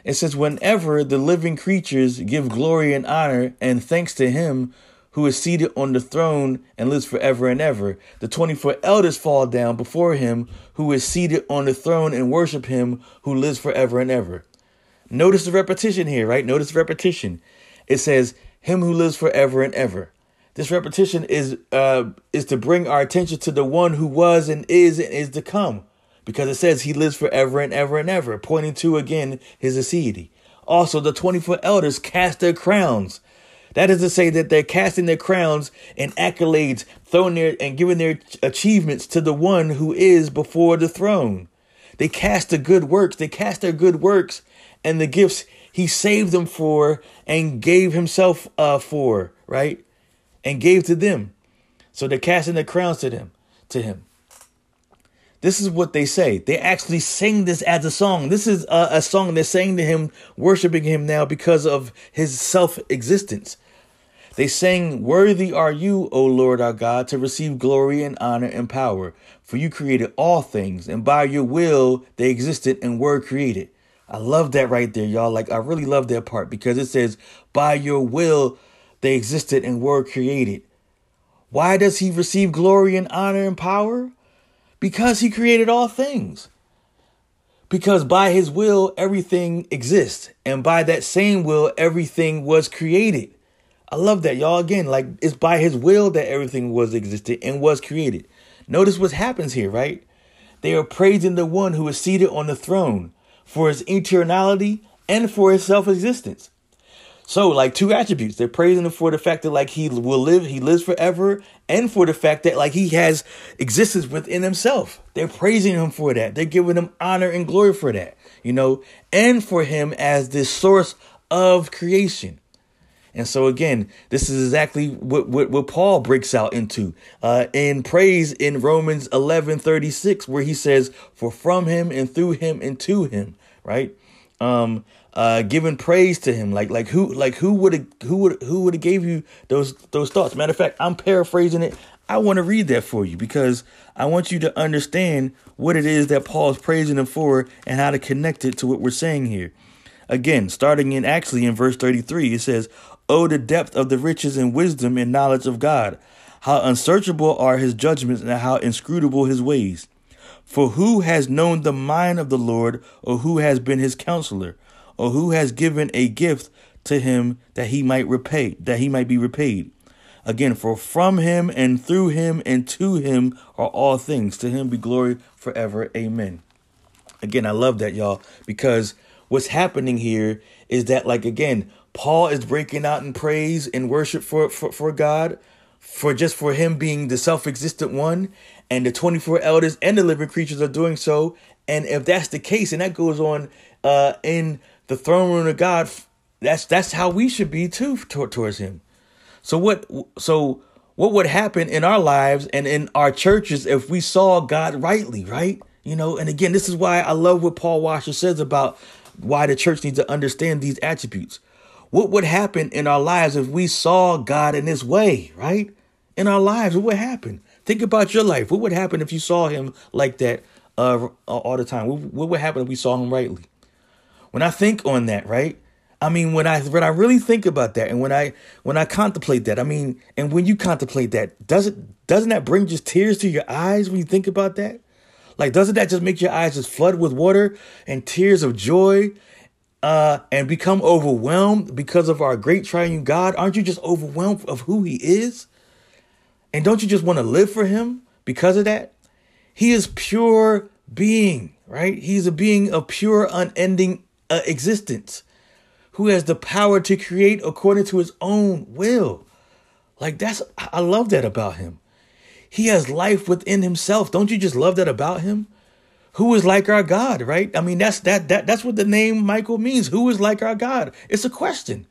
It says, Whenever the living creatures give glory and honor and thanks to him who is seated on the throne and lives forever and ever. The 24 elders fall down before him who is seated on the throne and worship him who lives forever and ever. Notice the repetition here, right? Notice the repetition. It says, Him who lives forever and ever. This repetition is uh, is to bring our attention to the one who was and is and is to come, because it says he lives forever and ever and ever, pointing to again his aseity. Also, the 24 elders cast their crowns that is to say that they're casting their crowns and accolades, throwing their and giving their achievements to the one who is before the throne. They cast the good works, they cast their good works and the gifts he saved them for and gave himself uh, for, right? And gave to them. So they're casting their crowns to them, to him. This is what they say. They actually sing this as a song. This is a, a song they're saying to him, worshiping him now because of his self existence. They sang, Worthy are you, O Lord our God, to receive glory and honor and power, for you created all things, and by your will they existed and were created. I love that right there, y'all. Like, I really love that part because it says, By your will they existed and were created. Why does he receive glory and honor and power? Because he created all things. Because by his will, everything exists. And by that same will, everything was created. I love that, y'all. Again, like it's by his will that everything was existed and was created. Notice what happens here, right? They are praising the one who is seated on the throne for his eternality and for his self-existence. So, like two attributes. They're praising him for the fact that like he will live, he lives forever, and for the fact that like he has existence within himself. They're praising him for that. They're giving him honor and glory for that, you know, and for him as the source of creation. And so again, this is exactly what, what, what Paul breaks out into uh, in praise in Romans 11 36, where he says, For from him and through him and to him, right? Um, uh, giving praise to him, like like who like who would who would who would have gave you those those thoughts? Matter of fact, I'm paraphrasing it. I want to read that for you because I want you to understand what it is that Paul is praising him for and how to connect it to what we're saying here. Again, starting in actually in verse 33, it says, Oh, the depth of the riches and wisdom and knowledge of God! How unsearchable are his judgments and how inscrutable his ways! For who has known the mind of the Lord, or who has been his counselor, or who has given a gift to him that he might repay, that he might be repaid? Again, for from him and through him and to him are all things. To him be glory forever. Amen. Again, I love that, y'all, because what's happening here is that, like, again, Paul is breaking out in praise and worship for, for, for God, for just for him being the self-existent one, and the 24 elders and the living creatures are doing so. And if that's the case, and that goes on uh, in the throne room of God, that's that's how we should be too towards him. So what so what would happen in our lives and in our churches if we saw God rightly, right? You know, and again, this is why I love what Paul Washer says about why the church needs to understand these attributes. What would happen in our lives if we saw God in this way, right? In our lives, what would happen? Think about your life. What would happen if you saw him like that uh, all the time? What, would happen if we saw him rightly? When I think on that, right? I mean, when I when I really think about that, and when I when I contemplate that, I mean, and when you contemplate that, does it doesn't that bring just tears to your eyes when you think about that? Like, doesn't that just make your eyes just flood with water and tears of joy uh, and become overwhelmed because of our great triune God? Aren't you just overwhelmed of who He is? And don't you just want to live for Him because of that? He is pure being, right? He's a being of pure, unending uh, existence who has the power to create according to His own will. Like, that's, I love that about Him. He has life within Himself. Don't you just love that about Him? Who is like our God, right? I mean, that's that that that's what the name Michael means. Who is like our God? It's a question.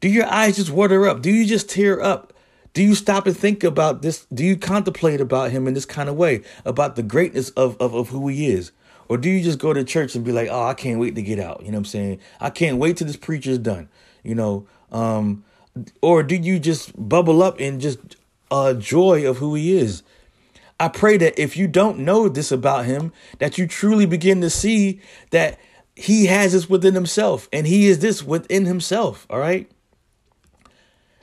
Do your eyes just water up? Do you just tear up? Do you stop and think about this? Do you contemplate about him in this kind of way, about the greatness of, of, of who he is? Or do you just go to church and be like, oh, I can't wait to get out? You know what I'm saying? I can't wait till this preacher's done. You know, um, or do you just bubble up in just uh, joy of who he is? I pray that if you don't know this about him, that you truly begin to see that he has this within himself and he is this within himself. All right.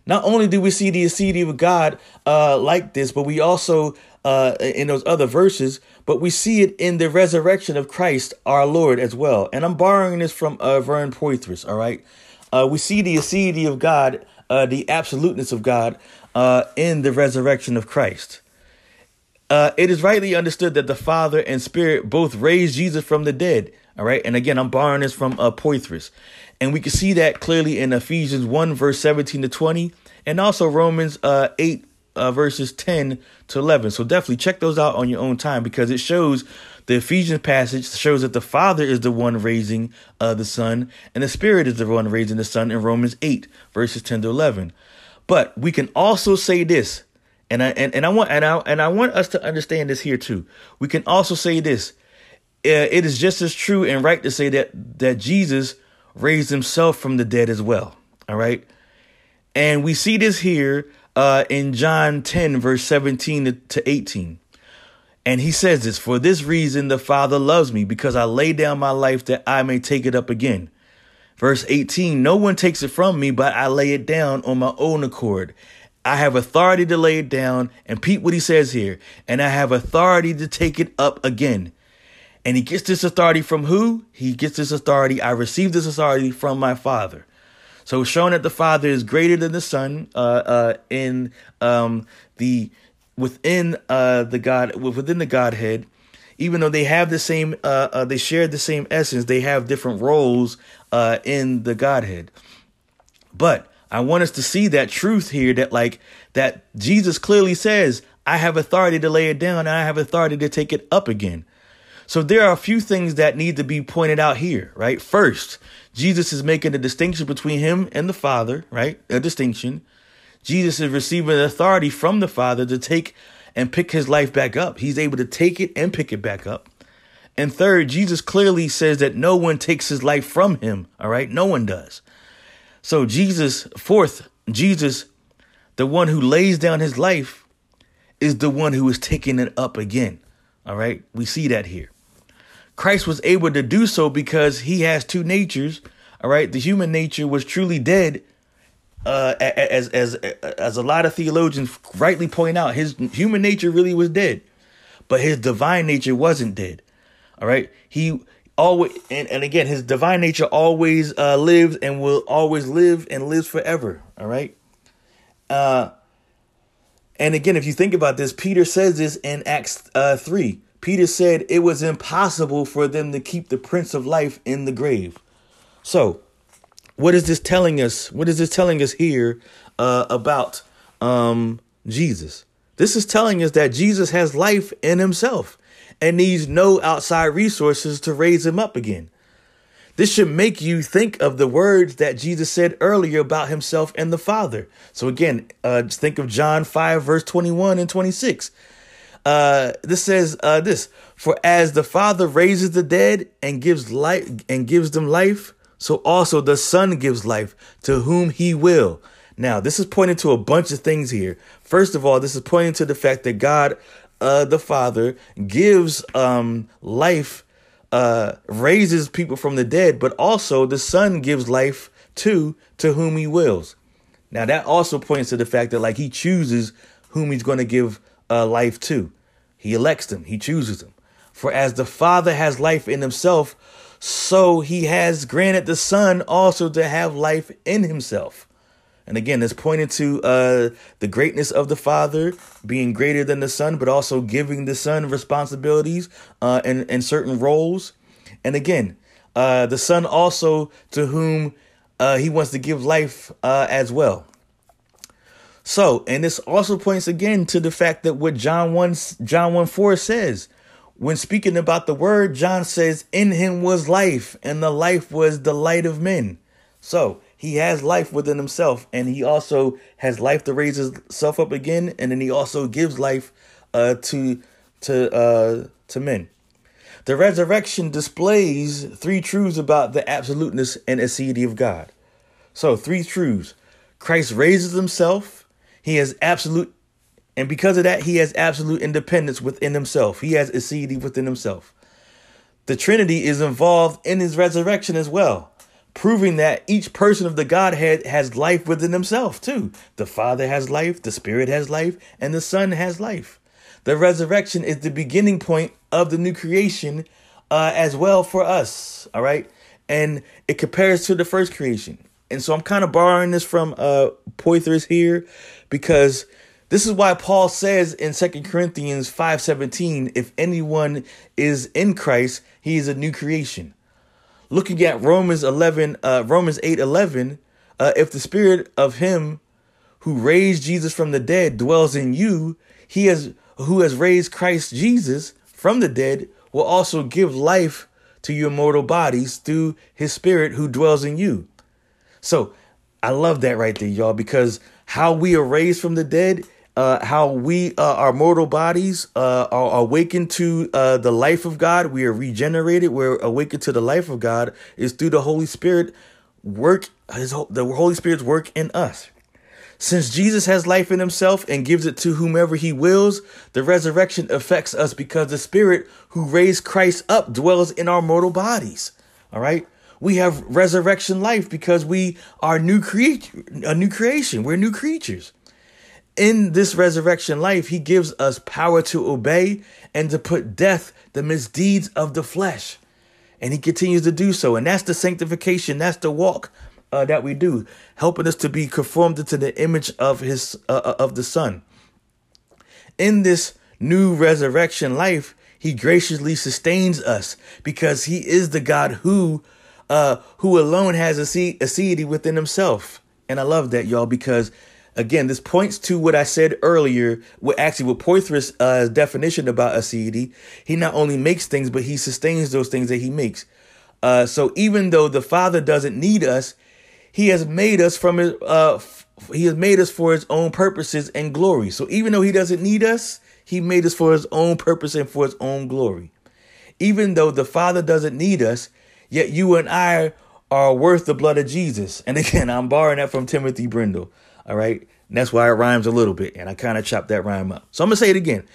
Not only do we see the aseity of God uh, like this, but we also, uh, in those other verses, but we see it in the resurrection of Christ our Lord as well. And I'm borrowing this from uh, Vern Poythress, all right? Uh, we see the aseity of God, uh, the absoluteness of God uh, in the resurrection of Christ. Uh, it is rightly understood that the Father and Spirit both raised Jesus from the dead. All right. And again, I'm borrowing this from uh, Poythress. And we can see that clearly in Ephesians 1, verse 17 to 20, and also Romans uh, 8, uh, verses 10 to 11. So definitely check those out on your own time because it shows the Ephesians passage shows that the Father is the one raising uh, the Son, and the Spirit is the one raising the Son in Romans 8, verses 10 to 11. But we can also say this and I and, and I want and I and I want us to understand this here too. We can also say this. Uh, it is just as true and right to say that that Jesus raised himself from the dead as well. All right. And we see this here uh, in John 10, verse 17 to 18. And he says this For this reason, the Father loves me, because I lay down my life that I may take it up again. Verse 18 No one takes it from me, but I lay it down on my own accord. I have authority to lay it down. And peep what he says here. And I have authority to take it up again. And he gets this authority from who? He gets this authority. I received this authority from my father. So showing that the Father is greater than the Son uh, uh, in um, the within uh, the God within the Godhead, even though they have the same uh, uh, they share the same essence, they have different roles uh, in the Godhead. But I want us to see that truth here that like that Jesus clearly says, I have authority to lay it down and I have authority to take it up again. So there are a few things that need to be pointed out here, right? First, Jesus is making a distinction between him and the Father, right? A distinction. Jesus is receiving authority from the Father to take and pick his life back up. He's able to take it and pick it back up. And third, Jesus clearly says that no one takes his life from him, all right? No one does. So, Jesus, fourth, Jesus, the one who lays down his life, is the one who is taking it up again. All right. We see that here. Christ was able to do so because he has two natures. All right. The human nature was truly dead. Uh, as as as a lot of theologians rightly point out, his human nature really was dead, but his divine nature wasn't dead. All right. He always and, and again his divine nature always uh, lives and will always live and lives forever. All right? Uh and again if you think about this peter says this in acts uh 3 peter said it was impossible for them to keep the prince of life in the grave. So what is this telling us? What is this telling us here uh about um jesus? This is telling us that jesus has life in himself and needs no outside resources to raise him up again. This should make you think of the words that Jesus said earlier about himself and the Father. So again, uh, think of John 5, verse 21 and 26. Uh, this says uh, this for as the father raises the dead and gives life and gives them life so also the son gives life to whom he will now this is pointing to a bunch of things here first of all this is pointing to the fact that god uh, the Father gives um, life, uh, raises people from the dead, but also the Son gives life to to whom He wills. Now that also points to the fact that like He chooses whom He's going to give uh, life to. He elects them. He chooses them. For as the Father has life in Himself, so He has granted the Son also to have life in Himself. And again, it's pointing to uh, the greatness of the Father being greater than the Son, but also giving the Son responsibilities uh, and, and certain roles. And again, uh, the Son also to whom uh, he wants to give life uh, as well. So, and this also points again to the fact that what John 1 John 1 4 says. When speaking about the word, John says, In him was life, and the life was the light of men. So he has life within himself, and he also has life to raise himself up again, and then he also gives life uh, to to uh, to men. The resurrection displays three truths about the absoluteness and aseity of God. So, three truths. Christ raises himself. He has absolute, and because of that, he has absolute independence within himself. He has aseity within himself. The Trinity is involved in his resurrection as well, proving that each person of the Godhead has life within himself, too. The Father has life, the Spirit has life, and the Son has life. The resurrection is the beginning point of the new creation uh, as well for us. All right. And it compares to the first creation. And so I'm kind of borrowing this from uh, Poythress here because this is why Paul says in Second Corinthians 5:17, if anyone is in Christ, he is a new creation. Looking at Romans 11, uh, Romans 8 11, uh, if the spirit of him who raised Jesus from the dead dwells in you, he has who has raised Christ Jesus from the dead will also give life to your mortal bodies through his spirit who dwells in you. So I love that right there, y'all, because how we are raised from the dead, uh, how we, uh, our mortal bodies, uh, are awakened to uh, the life of God. We are regenerated. We're awakened to the life of God is through the Holy Spirit work. His the Holy Spirit's work in us. Since Jesus has life in himself and gives it to whomever he wills, the resurrection affects us because the spirit who raised Christ up dwells in our mortal bodies. All right? We have resurrection life because we are new create a new creation. We're new creatures. In this resurrection life, he gives us power to obey and to put death the misdeeds of the flesh. And he continues to do so. And that's the sanctification. That's the walk uh, that we do, helping us to be conformed into the image of his uh, uh, of the Son. In this new resurrection life, he graciously sustains us because he is the God who uh, who alone has a aseity within himself. And I love that, y'all, because again, this points to what I said earlier, what actually what Poythress' uh, definition about aseity. He not only makes things, but he sustains those things that he makes. Uh, so even though the Father doesn't need us, he has made us from his uh he has made us for his own purposes and glory. So even though he doesn't need us, he made us for his own purpose and for his own glory. Even though the Father doesn't need us, yet you and I are worth the blood of Jesus. And again, I'm borrowing that from Timothy Brindle. All right. And that's why it rhymes a little bit. And I kind of chopped that rhyme up. So I'm going to say it again.